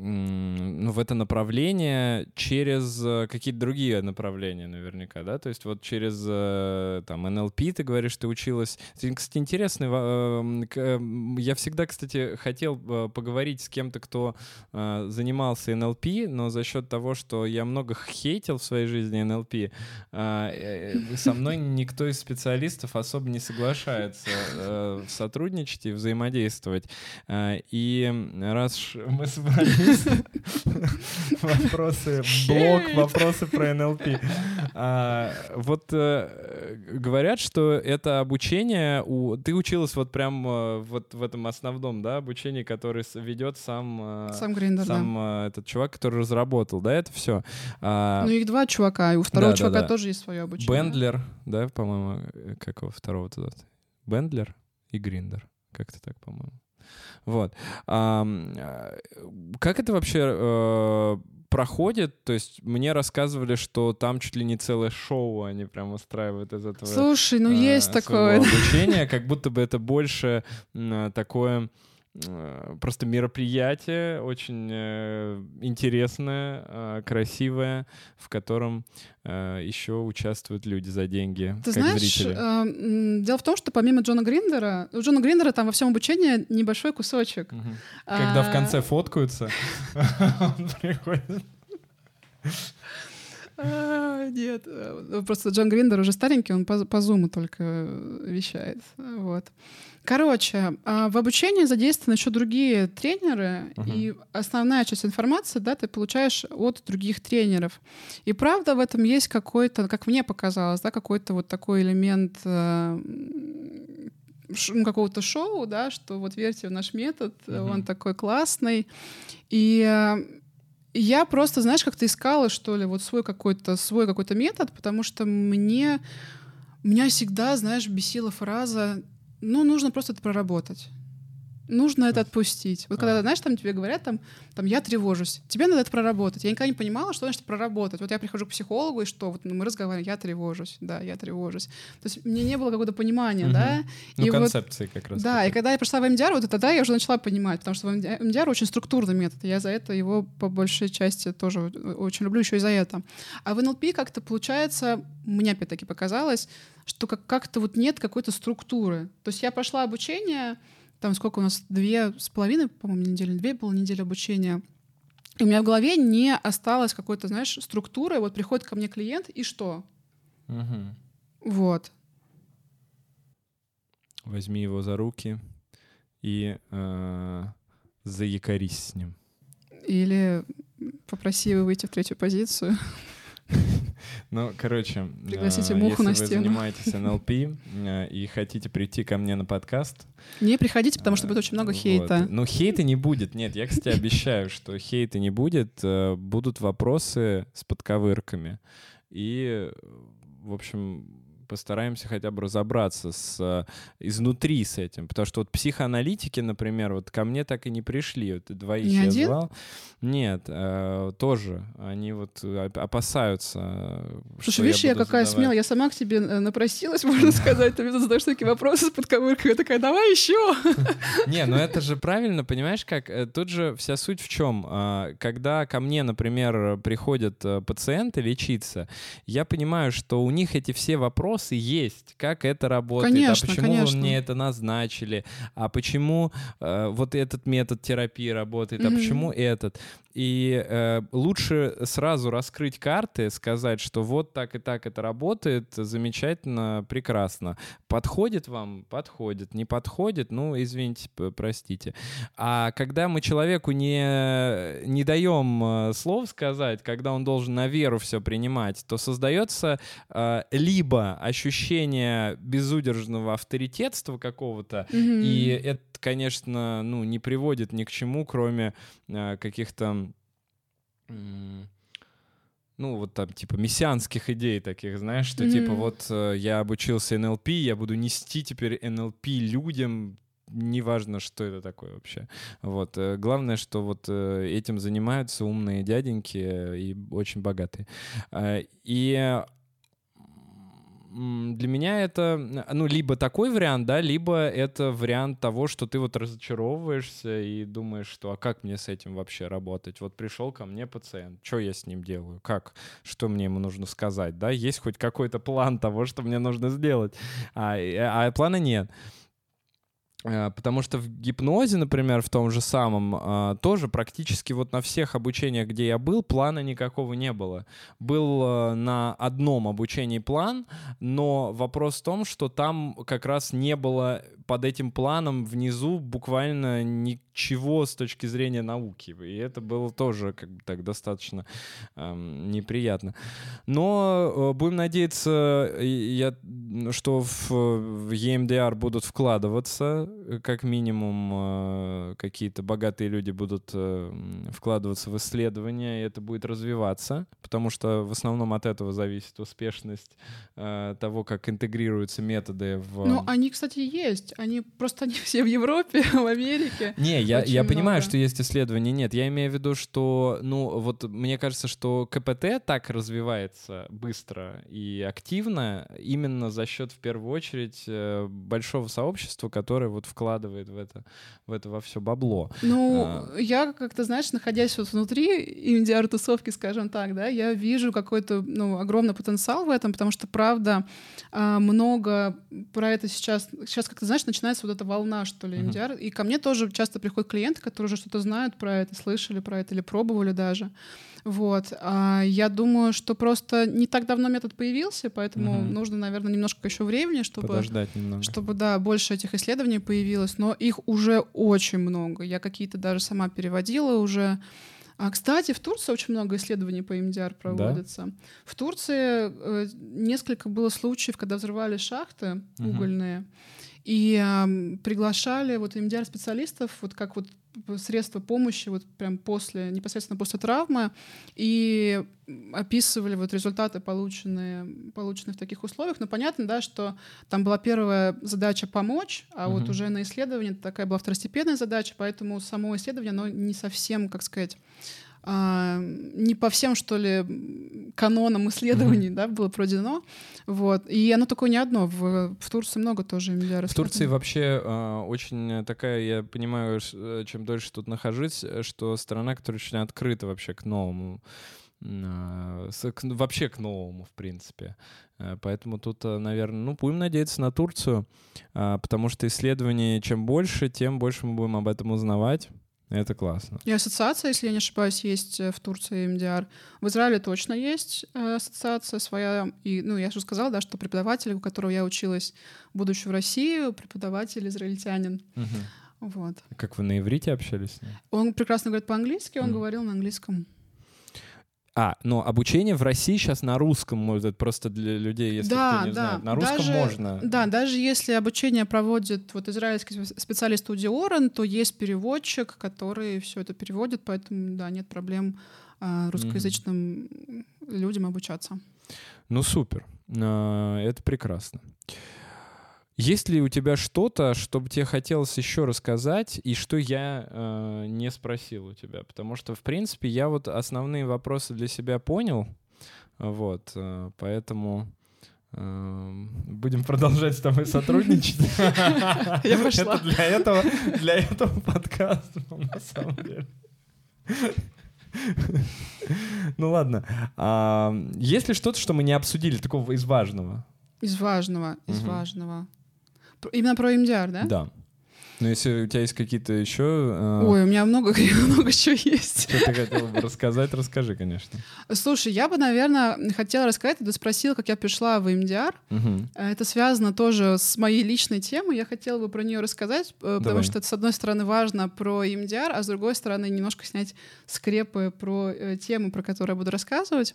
ну, в это направление через э, какие-то другие направления наверняка, да? То есть вот через э, там НЛП ты говоришь, ты училась. Кстати, интересный. во- эм, эм, Я всегда, кстати, хотел э, поговорить с кем-то, кто занимался НЛП, но за счет того, что я много хейтил в своей жизни НЛП, а, со мной никто из специалистов особо не соглашается сотрудничать и взаимодействовать. И раз мы собрались, вопросы, блок, Хейт. вопросы про НЛП. А, Вот э, говорят, что это обучение, у... ты училась вот прям э, вот в этом основном, да, обучении, которое с- ведет сам, э, Сам Гриндер, сам этот чувак, который разработал, да, это все. Ну, их два чувака, и у второго чувака тоже есть свое обучение. Бендлер, да, по-моему, как его второго туда? Бендлер и Гриндер. Как-то так, по-моему. Вот. Э, Как это вообще э, проходит? То есть мне рассказывали, что там чуть ли не целое шоу они прям устраивают из этого. Слушай, ну э, есть такое. обучения, как будто бы это больше м, такое просто мероприятие очень э, интересное, э, красивое, в котором э, еще участвуют люди за деньги, Ты как знаешь, зрители. э, м, дело в том, что помимо Джона Гриндера, у Джона Гриндера там во всем обучении небольшой кусочек. Мгм. Когда в А, конце фоткаются, он приходит. А, Нет, э, просто Джон Гриндер уже старенький, он по, по зуму только э, вещает. Вот. Короче, а, в обучении задействованы еще другие тренеры, Мгм. и основная часть информации, да, ты получаешь от других тренеров. И правда в этом есть какой-то, как мне показалось, да, какой-то вот такой элемент э, ну, какого-то шоу, да, что вот верьте в наш метод, Мгм. он такой классный. И я просто, знаешь, как-то искала, что ли, вот свой какой-то свой какой-то метод, потому что мне меня всегда, знаешь, бесила фраза ну, нужно просто это проработать. Нужно это отпустить. Вот когда, знаешь, там тебе говорят, там, там, я тревожусь, тебе надо это проработать. Я никогда не понимала, что значит проработать. Вот я прихожу к психологу, и что? Вот ну, мы разговариваем, я тревожусь, да, я тревожусь. То есть мне не было какого-то понимания, Мгм. да. Ну, И вот- концепции как раз. Да, и когда я пришла в МДР, вот тогда я уже начала понимать, потому что в МДР очень структурный метод, я за это его по большей части тоже очень люблю еще и за это. А в НЛП как-то получается, мне опять-таки показалось, что как- как-то вот нет какой-то структуры. То есть я прошла обучение, там сколько у нас, две с половиной, по-моему, недели, две было недели обучения, и у меня в голове не осталось какой-то, знаешь, структуры. Вот приходит ко мне клиент, и что? Мгм. Вот. возьми его за руки и э, заякорись с ним. Или попроси его выйти в третью позицию. Ну, короче, Пригласите муху если на вы стену. занимаетесь НЛП э, и хотите прийти ко мне на подкаст, Не приходите, потому что будет очень много вот. хейта. Ну, хейта не будет. Нет, я, кстати, обещаю, что хейта не будет. Э, Будут вопросы с подковырками. И, э, в общем, постараемся хотя бы разобраться с, э, изнутри с этим. Потому что вот психоаналитики, например, вот ко мне так и не пришли. Вот двоих Не я один? звал. Нет, э, тоже. Они вот э, оп- опасаются. э, Слушай, видишь, я буду какая задавать. смелая. Я сама к тебе напросилась, можно сказать. Ты мне задаешь такие вопросы с подковыркой. Я такая, давай еще. Не, ну это же правильно, понимаешь, как? Тут же вся суть в чем? А, Когда ко мне, например, приходят пациенты лечиться, я понимаю, что у них эти все вопросы есть. Как это работает? Конечно, а почему конечно. вы мне это назначили? А почему э, вот этот метод терапии работает? А Мгм. почему этот? И э, лучше сразу раскрыть карты, сказать, что вот так и так это работает, замечательно, прекрасно. Подходит вам? Подходит. Не подходит? Ну, извините, простите. А когда мы человеку не, не даем э, слов сказать, когда он должен на веру все принимать, то создается э, либо ощущение безудержного авторитетства какого-то, и это, конечно, ну, не приводит ни к чему, кроме э, каких-то ну, вот там, типа, мессианских идей таких, знаешь, что, типа, Мгм. вот э, я обучился НЛП, я буду нести теперь НЛП людям, неважно, что это такое вообще. Вот. э, Главное, что вот э, этим занимаются умные дяденьки и очень богатые. Э, И для меня это, ну, либо такой вариант, да, либо это вариант того, что ты вот разочаровываешься и думаешь, что а как мне с этим вообще работать? Вот пришел ко мне пациент, что я с ним делаю? Как? Что мне ему нужно сказать? Да, есть хоть какой-то план того, что мне нужно сделать, а, и- а плана нет. Э, Потому что в гипнозе, например, в том же самом, а, тоже практически вот на всех обучениях, где я был, плана никакого не было. Был э, на одном обучении план, но вопрос в том, что там как раз не было под этим планом внизу буквально ничего с точки зрения науки. И это было тоже как бы так достаточно эм, неприятно. Но э, будем надеяться, я, что в, в EMDR будут вкладываться, как минимум э, какие-то богатые люди будут э, вкладываться в исследования, и это будет развиваться, потому что в основном от этого зависит успешность э, того, как интегрируются методы в... Ну, они, кстати, есть. Они просто не все в Европе, в Америке. Не, я, Очень я понимаю, что есть исследования. Нет, я имею в виду, что, ну, вот мне кажется, что КПТ так развивается быстро и активно именно за счет, в первую очередь, э, большого сообщества, которое вот вкладывает в это, в это во все бабло. Ну, А. я как-то, знаешь, находясь вот внутри индиар-тусовки, скажем так, да, я вижу какой-то, ну, огромный потенциал в этом, потому что, правда, а, много про это сейчас, сейчас как-то, знаешь, начинается вот эта волна, что ли, Мгм. индиар, и ко мне тоже часто приходят клиенты, которые уже что-то знают про это, слышали про это или пробовали даже. Вот. А я думаю, что просто не так давно метод появился, поэтому Мгм. нужно, наверное, немножко еще времени, чтобы Подождать немного. чтобы, да, больше этих исследований появилось, но их уже очень много. Я какие-то даже сама переводила уже. А, кстати, в Турции очень много исследований по МДР проводится. В Турции э, несколько было случаев, когда взрывали шахты Мгм. угольные, и ам, приглашали вот МДР-специалистов, вот как вот средства помощи вот прям после, непосредственно после травмы, и описывали вот результаты, полученные, полученные в таких условиях. Но понятно, да, что там была первая задача помочь, а вот Мгм. уже на исследовании такая была второстепенная задача, поэтому само исследование, оно не совсем, как сказать, а, не по всем, что ли, канонам исследований, да, было проведено. Вот. И оно такое не одно. В, в Турции много тоже MDR В Турции вообще э, очень такая, я понимаю, э, чем дольше тут нахожусь, э, что страна, которая очень открыта вообще к новому, с- к- вообще к новому, в принципе. Э, Поэтому тут, наверное, ну, будем надеяться на Турцию, а, потому что исследований чем больше, тем больше мы будем об этом узнавать. Это классно. И ассоциация, если я не ошибаюсь, есть э, в Турции МДР. В Израиле точно есть э, ассоциация своя. И, ну, я же сказала, да, что преподаватель, у которого я училась, будучи в России, преподаватель израильтянин. Мгм. Вот. Как вы на иврите общались с ним? Он прекрасно говорит по-английски, он Мгм. говорил на английском. А, но обучение в России сейчас на русском, может, это просто для людей, если Да, кто не да. знает. На русском Даже- можно. Да, даже если обучение проводит вот израильский спе- специалист студии Орен, то есть переводчик, который все это переводит, поэтому, да, нет проблем а, русскоязычным людям обучаться. Ну, супер. А, Это прекрасно. Есть ли у тебя что-то, что бы тебе хотелось еще рассказать, и что я э, не спросил у тебя? Потому что, в принципе, я вот основные вопросы для себя понял. Вот, э, поэтому э, будем продолжать с тобой сотрудничать. Я пошла. Это для этого, для этого подкаста, на самом деле. Ну ладно. А, Есть ли что-то, что мы не обсудили, такого из важного? Из важного, из важного. Именно про МДР, да? Да. Ну, если у тебя есть какие-то еще... э, Ой, у меня много, много чего есть. Что ты хотела бы рассказать, расскажи, конечно. Слушай, я бы, наверное, хотела рассказать, ты спросил, как я пришла в МДР. Мгм. Это связано тоже с моей личной темой. Я хотела бы про нее рассказать, э, потому Давай. что это, с одной стороны, важно про МДР, а с другой стороны, немножко снять скрепы про э, тему, про которую я буду рассказывать.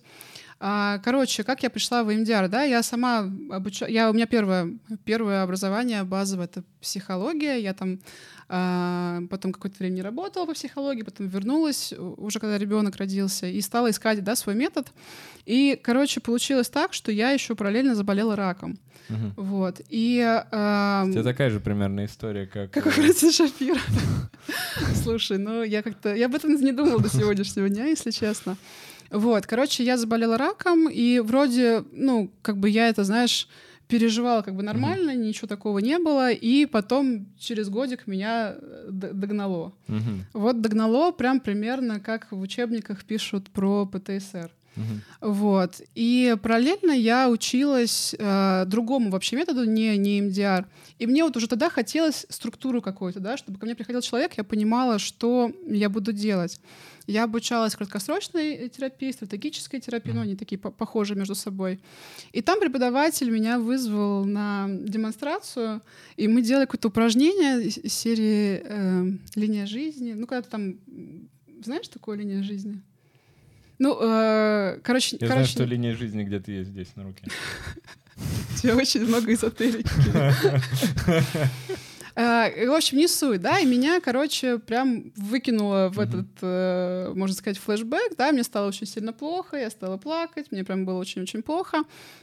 А, Короче, как я пришла в МДР, да, я сама обучаю, я, у меня первое, первое образование базовое — это психология, я там а, потом какое-то время не работала по психологии, потом вернулась, уже когда ребенок родился, и стала искать, да, свой метод. И, короче, получилось так, что я еще параллельно заболела раком. Мгм. Вот. И... У тебя такая же примерно история, как... как у э, Фрэнсиса Шапира. Слушай, ну я как-то... Я об этом не думала до сегодняшнего дня, если честно. Вот, короче, я заболела раком, и вроде, ну, как бы я это, знаешь, переживала как бы нормально, ничего такого не было, и потом через годик меня э, догнало. мгм, Вот догнало прям примерно как в учебниках пишут про ПТСР. Мгм. Вот. И параллельно я училась э, другому вообще методу, не, не МДР. И мне вот уже тогда хотелось структуру какую-то, да, чтобы ко мне приходил человек, я понимала, что я буду делать. Я обучалась краткосрочной терапии, стратегической терапии, ну, они такие по- похожи между собой. И там преподаватель меня вызвал на демонстрацию, и мы делали какое-то упражнение из серии э, «Линия жизни». Ну, когда ты там... Знаешь такое «Линия жизни»? Ну, э, короче, Я знаю, короче, что линия жизни где-то есть здесь на руке. у тебя очень много эзотерики. А, и, В общем, не суть, да, и меня, короче, прям выкинуло в этот, э, можно сказать, флешбэк, да, мне стало очень сильно плохо, я стала плакать, мне прям было очень-очень плохо.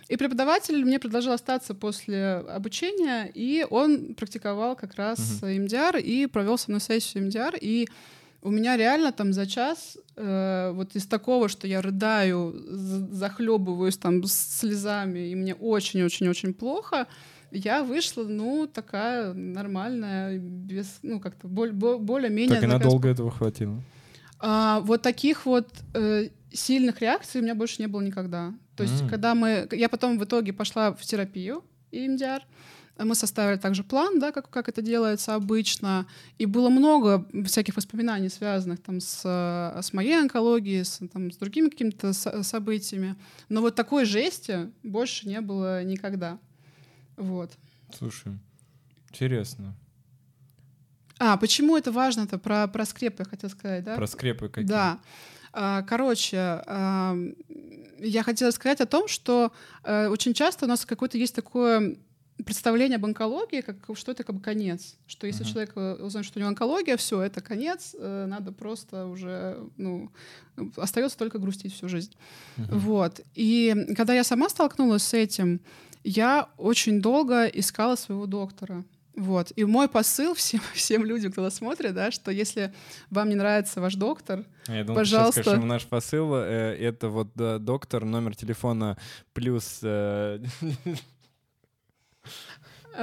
И преподаватель мне предложил остаться после обучения, и он практиковал как раз МДР и провел со мной сессию МДР, и у меня реально там за час э, вот из такого, что я рыдаю, захлебываюсь там слезами, и мне очень-очень-очень плохо, я вышла, ну, такая нормальная, без, ну, как-то боль- бо- более-менее... Так и надолго этого хватило. а, вот таких вот э, сильных реакций у меня больше не было никогда. То есть, когда мы... Я потом в итоге пошла в терапию EMDR, мы составили также план, да, как, как это делается обычно. И было много всяких воспоминаний, связанных там с, э, с моей онкологией, с, там, с другими какими-то со- событиями. Но вот такой жести больше не было никогда. Вот. Слушай, интересно. А, почему это важно-то? Про, про скрепы я хотела сказать, да? Про скрепы какие? Да. А, Короче, я хотела сказать о том, что э, очень часто у нас какое-то есть такое представление об онкологии, как что это как бы конец. Что если Мгм. человек э, узнает, что у него онкология, все, это конец, э, надо просто уже, ну, остается только грустить всю жизнь. Мгм. Вот. И когда я сама столкнулась с этим, я очень долго искала своего доктора. Вот. И мой посыл всем, всем людям, кто нас смотрит, да, что если вам не нравится ваш доктор, А Я думал, Пожалуйста. ты сейчас скажешь, наш посыл э, это вот да, доктор, номер телефона плюс... э, Э,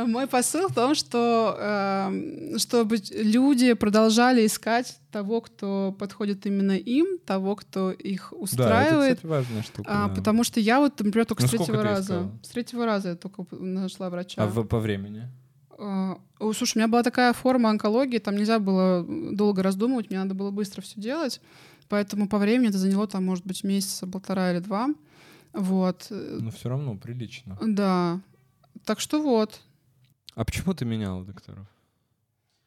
Мой посыл в том, что эм, чтобы люди продолжали искать того, кто подходит именно им, того, кто их Да, это, устраивает. кстати, важная штука. А, да. Потому что я вот, например, только Ну, с третьего раза. искала? С третьего раза я только нашла врача. А в- по времени? А, слушай, у меня была такая форма онкологии, там нельзя было долго раздумывать, мне надо было быстро все делать. Поэтому по времени это заняло там, может быть, месяца полтора или два. Вот. Но все равно прилично. Да. Так что вот. А почему ты меняла докторов?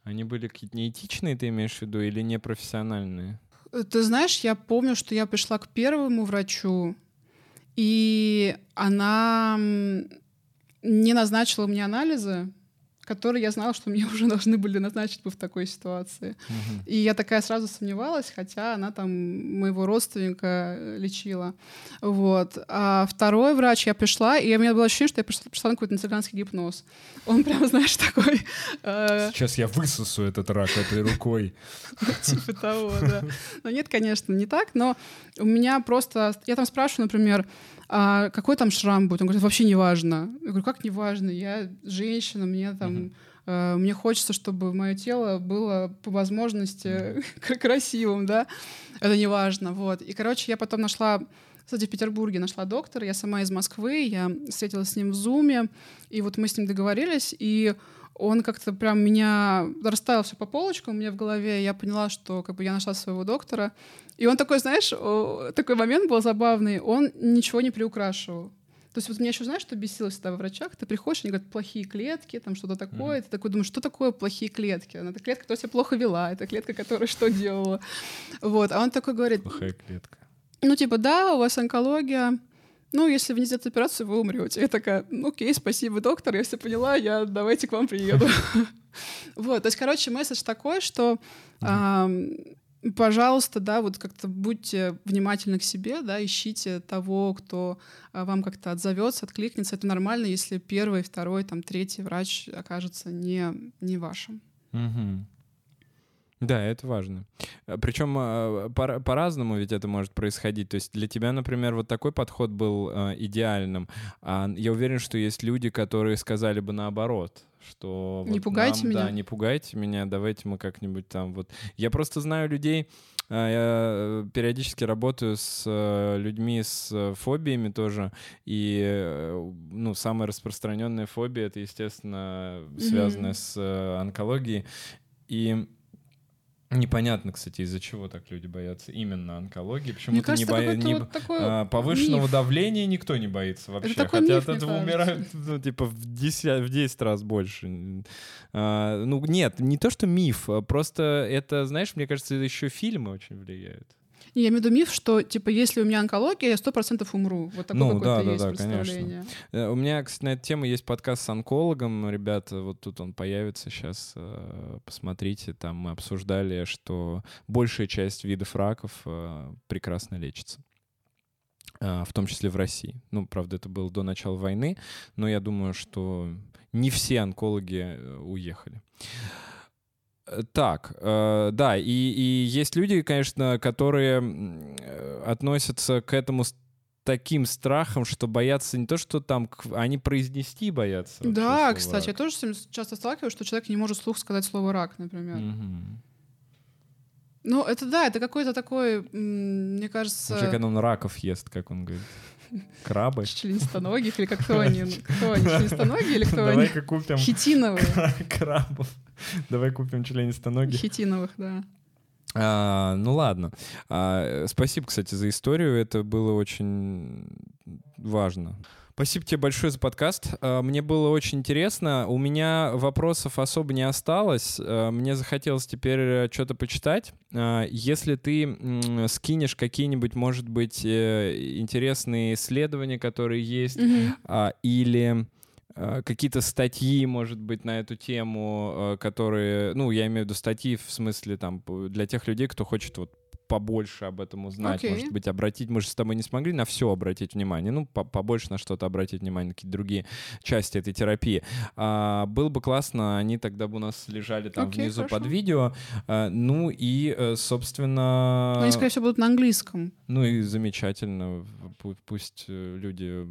Они были какие-то неэтичные, ты имеешь в виду, или непрофессиональные? Ты знаешь, я помню, что я пришла к первому врачу, и она не назначила мне анализы, которые я знала, что мне уже должны были назначить бы в такой ситуации. Uh-huh. И я такая сразу сомневалась, хотя она там моего родственника э, лечила. Вот. А второй врач, я пришла, и у меня было ощущение, что я пришла, пришла на какой-то цыганский гипноз. Он прям, знаешь, такой... Э, Сейчас я высосу этот рак этой рукой. Типа того, да. Но нет, конечно, не так, но у меня просто... Я там спрашиваю, например, а какой там шрам будет? Он говорит, вообще не важно. Я говорю, как не важно? Я женщина, мне там... Uh-huh. Uh, мне хочется, чтобы мое тело было по возможности uh-huh. красивым, да? Это не важно, вот. И, короче, я потом нашла кстати, в Петербурге нашла доктора, я сама из Москвы, я встретилась с ним в Зуме, и вот мы с ним договорились, и он как-то прям меня расставил все по полочкам у меня в голове, я поняла, что как бы я нашла своего доктора, и он такой, знаешь, такой момент был забавный, он ничего не приукрашивал. То есть вот меня еще, знаешь, что бесило всегда во врачах? Ты приходишь, они говорят, плохие клетки, там что-то такое. Mm-hmm. Ты такой думаешь, что такое плохие клетки? Это клетка, которая себя плохо вела, это клетка, которая что делала. Вот. А он такой говорит... Плохая клетка. Ну, типа, да, у вас онкология, ну, если вы не сделаете операцию, вы умрете. Я такая, ну, окей, спасибо, доктор, я все поняла, я давайте к вам приеду. Вот, то есть, короче, месседж такой, что пожалуйста, да, вот как-то будьте внимательны к себе, да, ищите того, кто а, вам как-то отзовется, откликнется. Это нормально, если первый, второй, там, третий врач окажется не, не вашим. Угу. Да, это важно. Э, Причем а, по- по-разному ведь это может происходить. То есть для тебя, например, вот такой подход был э, идеальным. А я уверен, что есть люди, которые сказали бы наоборот что не вот пугайте нам, меня. Да, не пугайте меня, давайте мы как-нибудь там вот. Я просто знаю людей, а, я э, периодически работаю с э, людьми с фобиями тоже, и ну самая распространенная фобия это естественно связанная mm-hmm. с онкологией, и Непонятно, кстати, из-за чего так люди боятся именно онкологии. Почему-то не боятся. Не... Вот а, повышенного миф. давления никто не боится вообще. Это Хотя миф, от этого умирают ну, типа в 10, в 10 раз больше. А, ну, нет, не то, что миф, а просто это, знаешь, мне кажется, еще фильмы очень влияют. Я имею в виду миф, что, типа, если у меня онкология, я сто процентов умру. Вот такое ну, да, да, есть да, представление. Конечно. Э, у меня, кстати, на эту тему есть подкаст с онкологом. Ребята, вот тут он появится сейчас. Э, посмотрите, там мы обсуждали, что большая часть видов раков э, прекрасно лечится в том числе в России. Ну, правда, это было до начала войны, но я думаю, что не все онкологи уехали. Так, э, да, и, и есть люди, конечно, которые э, относятся к этому с таким страхом, что боятся не то, что там они произнести боятся. Да, кстати, рак. я тоже часто сталкиваюсь, что человек не может вслух сказать слово рак, например. Угу. Ну, это да, это какой-то такой, мне кажется... Когда он раков ест, как он говорит. Крабы. Членистоногих или как кто они? Кто они? Членистоногие или кто они? Давай-ка купим... Хитиновые. Крабов. Давай купим членистоногих. Хитиновых, да. А, ну ладно. А, спасибо, кстати, за историю. Это было очень важно. Спасибо тебе большое за подкаст. А, мне было очень интересно. У меня вопросов особо не осталось. А, мне захотелось теперь э, что-то почитать. Если ты скинешь какие-нибудь, может быть, э, интересные исследования, которые есть, mm-hmm. или какие-то статьи, может быть, на эту тему, которые, ну, я имею в виду статьи в смысле там для тех людей, кто хочет вот побольше об этом узнать, okay. может быть, обратить. Мы же с тобой не смогли на все обратить внимание, ну, побольше на что-то обратить внимание, на какие-то другие части этой терапии. А, было бы классно, они тогда бы у нас лежали там okay, внизу хорошо. под видео. А, ну и, э, собственно... они, скорее всего, будут на английском. Ну и замечательно. Пусть э, люди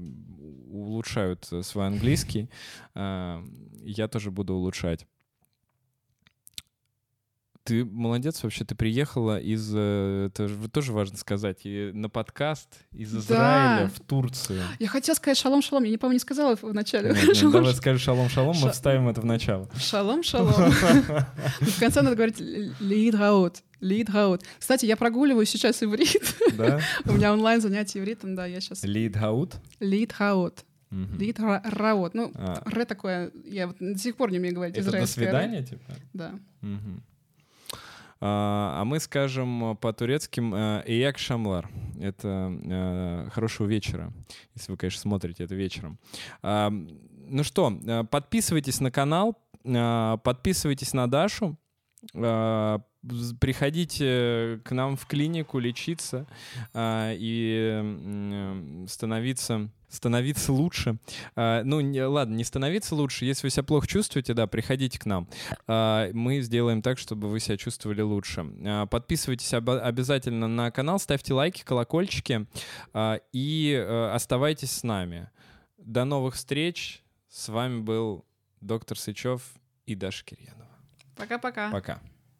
улучшают свой английский. А, я тоже буду улучшать. Ты молодец вообще, ты приехала из, э, это же тоже важно сказать, и на подкаст из Израиля Да. в Турцию. Я хотела сказать шалом-шалом, я не помню, не сказала в начале. Нет, Шалом, давай скажи шалом-шалом, мы Ша- вставим это в начало. Шалом, шалом. В конце надо говорить лидраут. Лидраут. Кстати, я прогуливаю сейчас иврит. Да? У меня онлайн занятие ивритом, да, я сейчас... Lead out? Лидраут. Ну, А, ре такое, я до сих пор не умею говорить Это ре. свидания, типа? Да. А, а мы скажем по-турецким «Эяк шамлар». Это э, «хорошего вечера», если вы, конечно, смотрите это вечером. А, ну что, э, подписывайтесь на канал, э, подписывайтесь на Дашу, приходите к нам в клинику лечиться э, и э, становиться становиться лучше. А, ну, не- ладно, не становиться лучше. Если вы себя плохо чувствуете, да, приходите к нам. А, Мы сделаем так, чтобы вы себя чувствовали лучше. А, Подписывайтесь оба- обязательно на канал, ставьте лайки, колокольчики а, и э, оставайтесь с нами. До новых встреч. С вами был доктор Сычев и Даша Кирьянова. Пока-пока. Пока.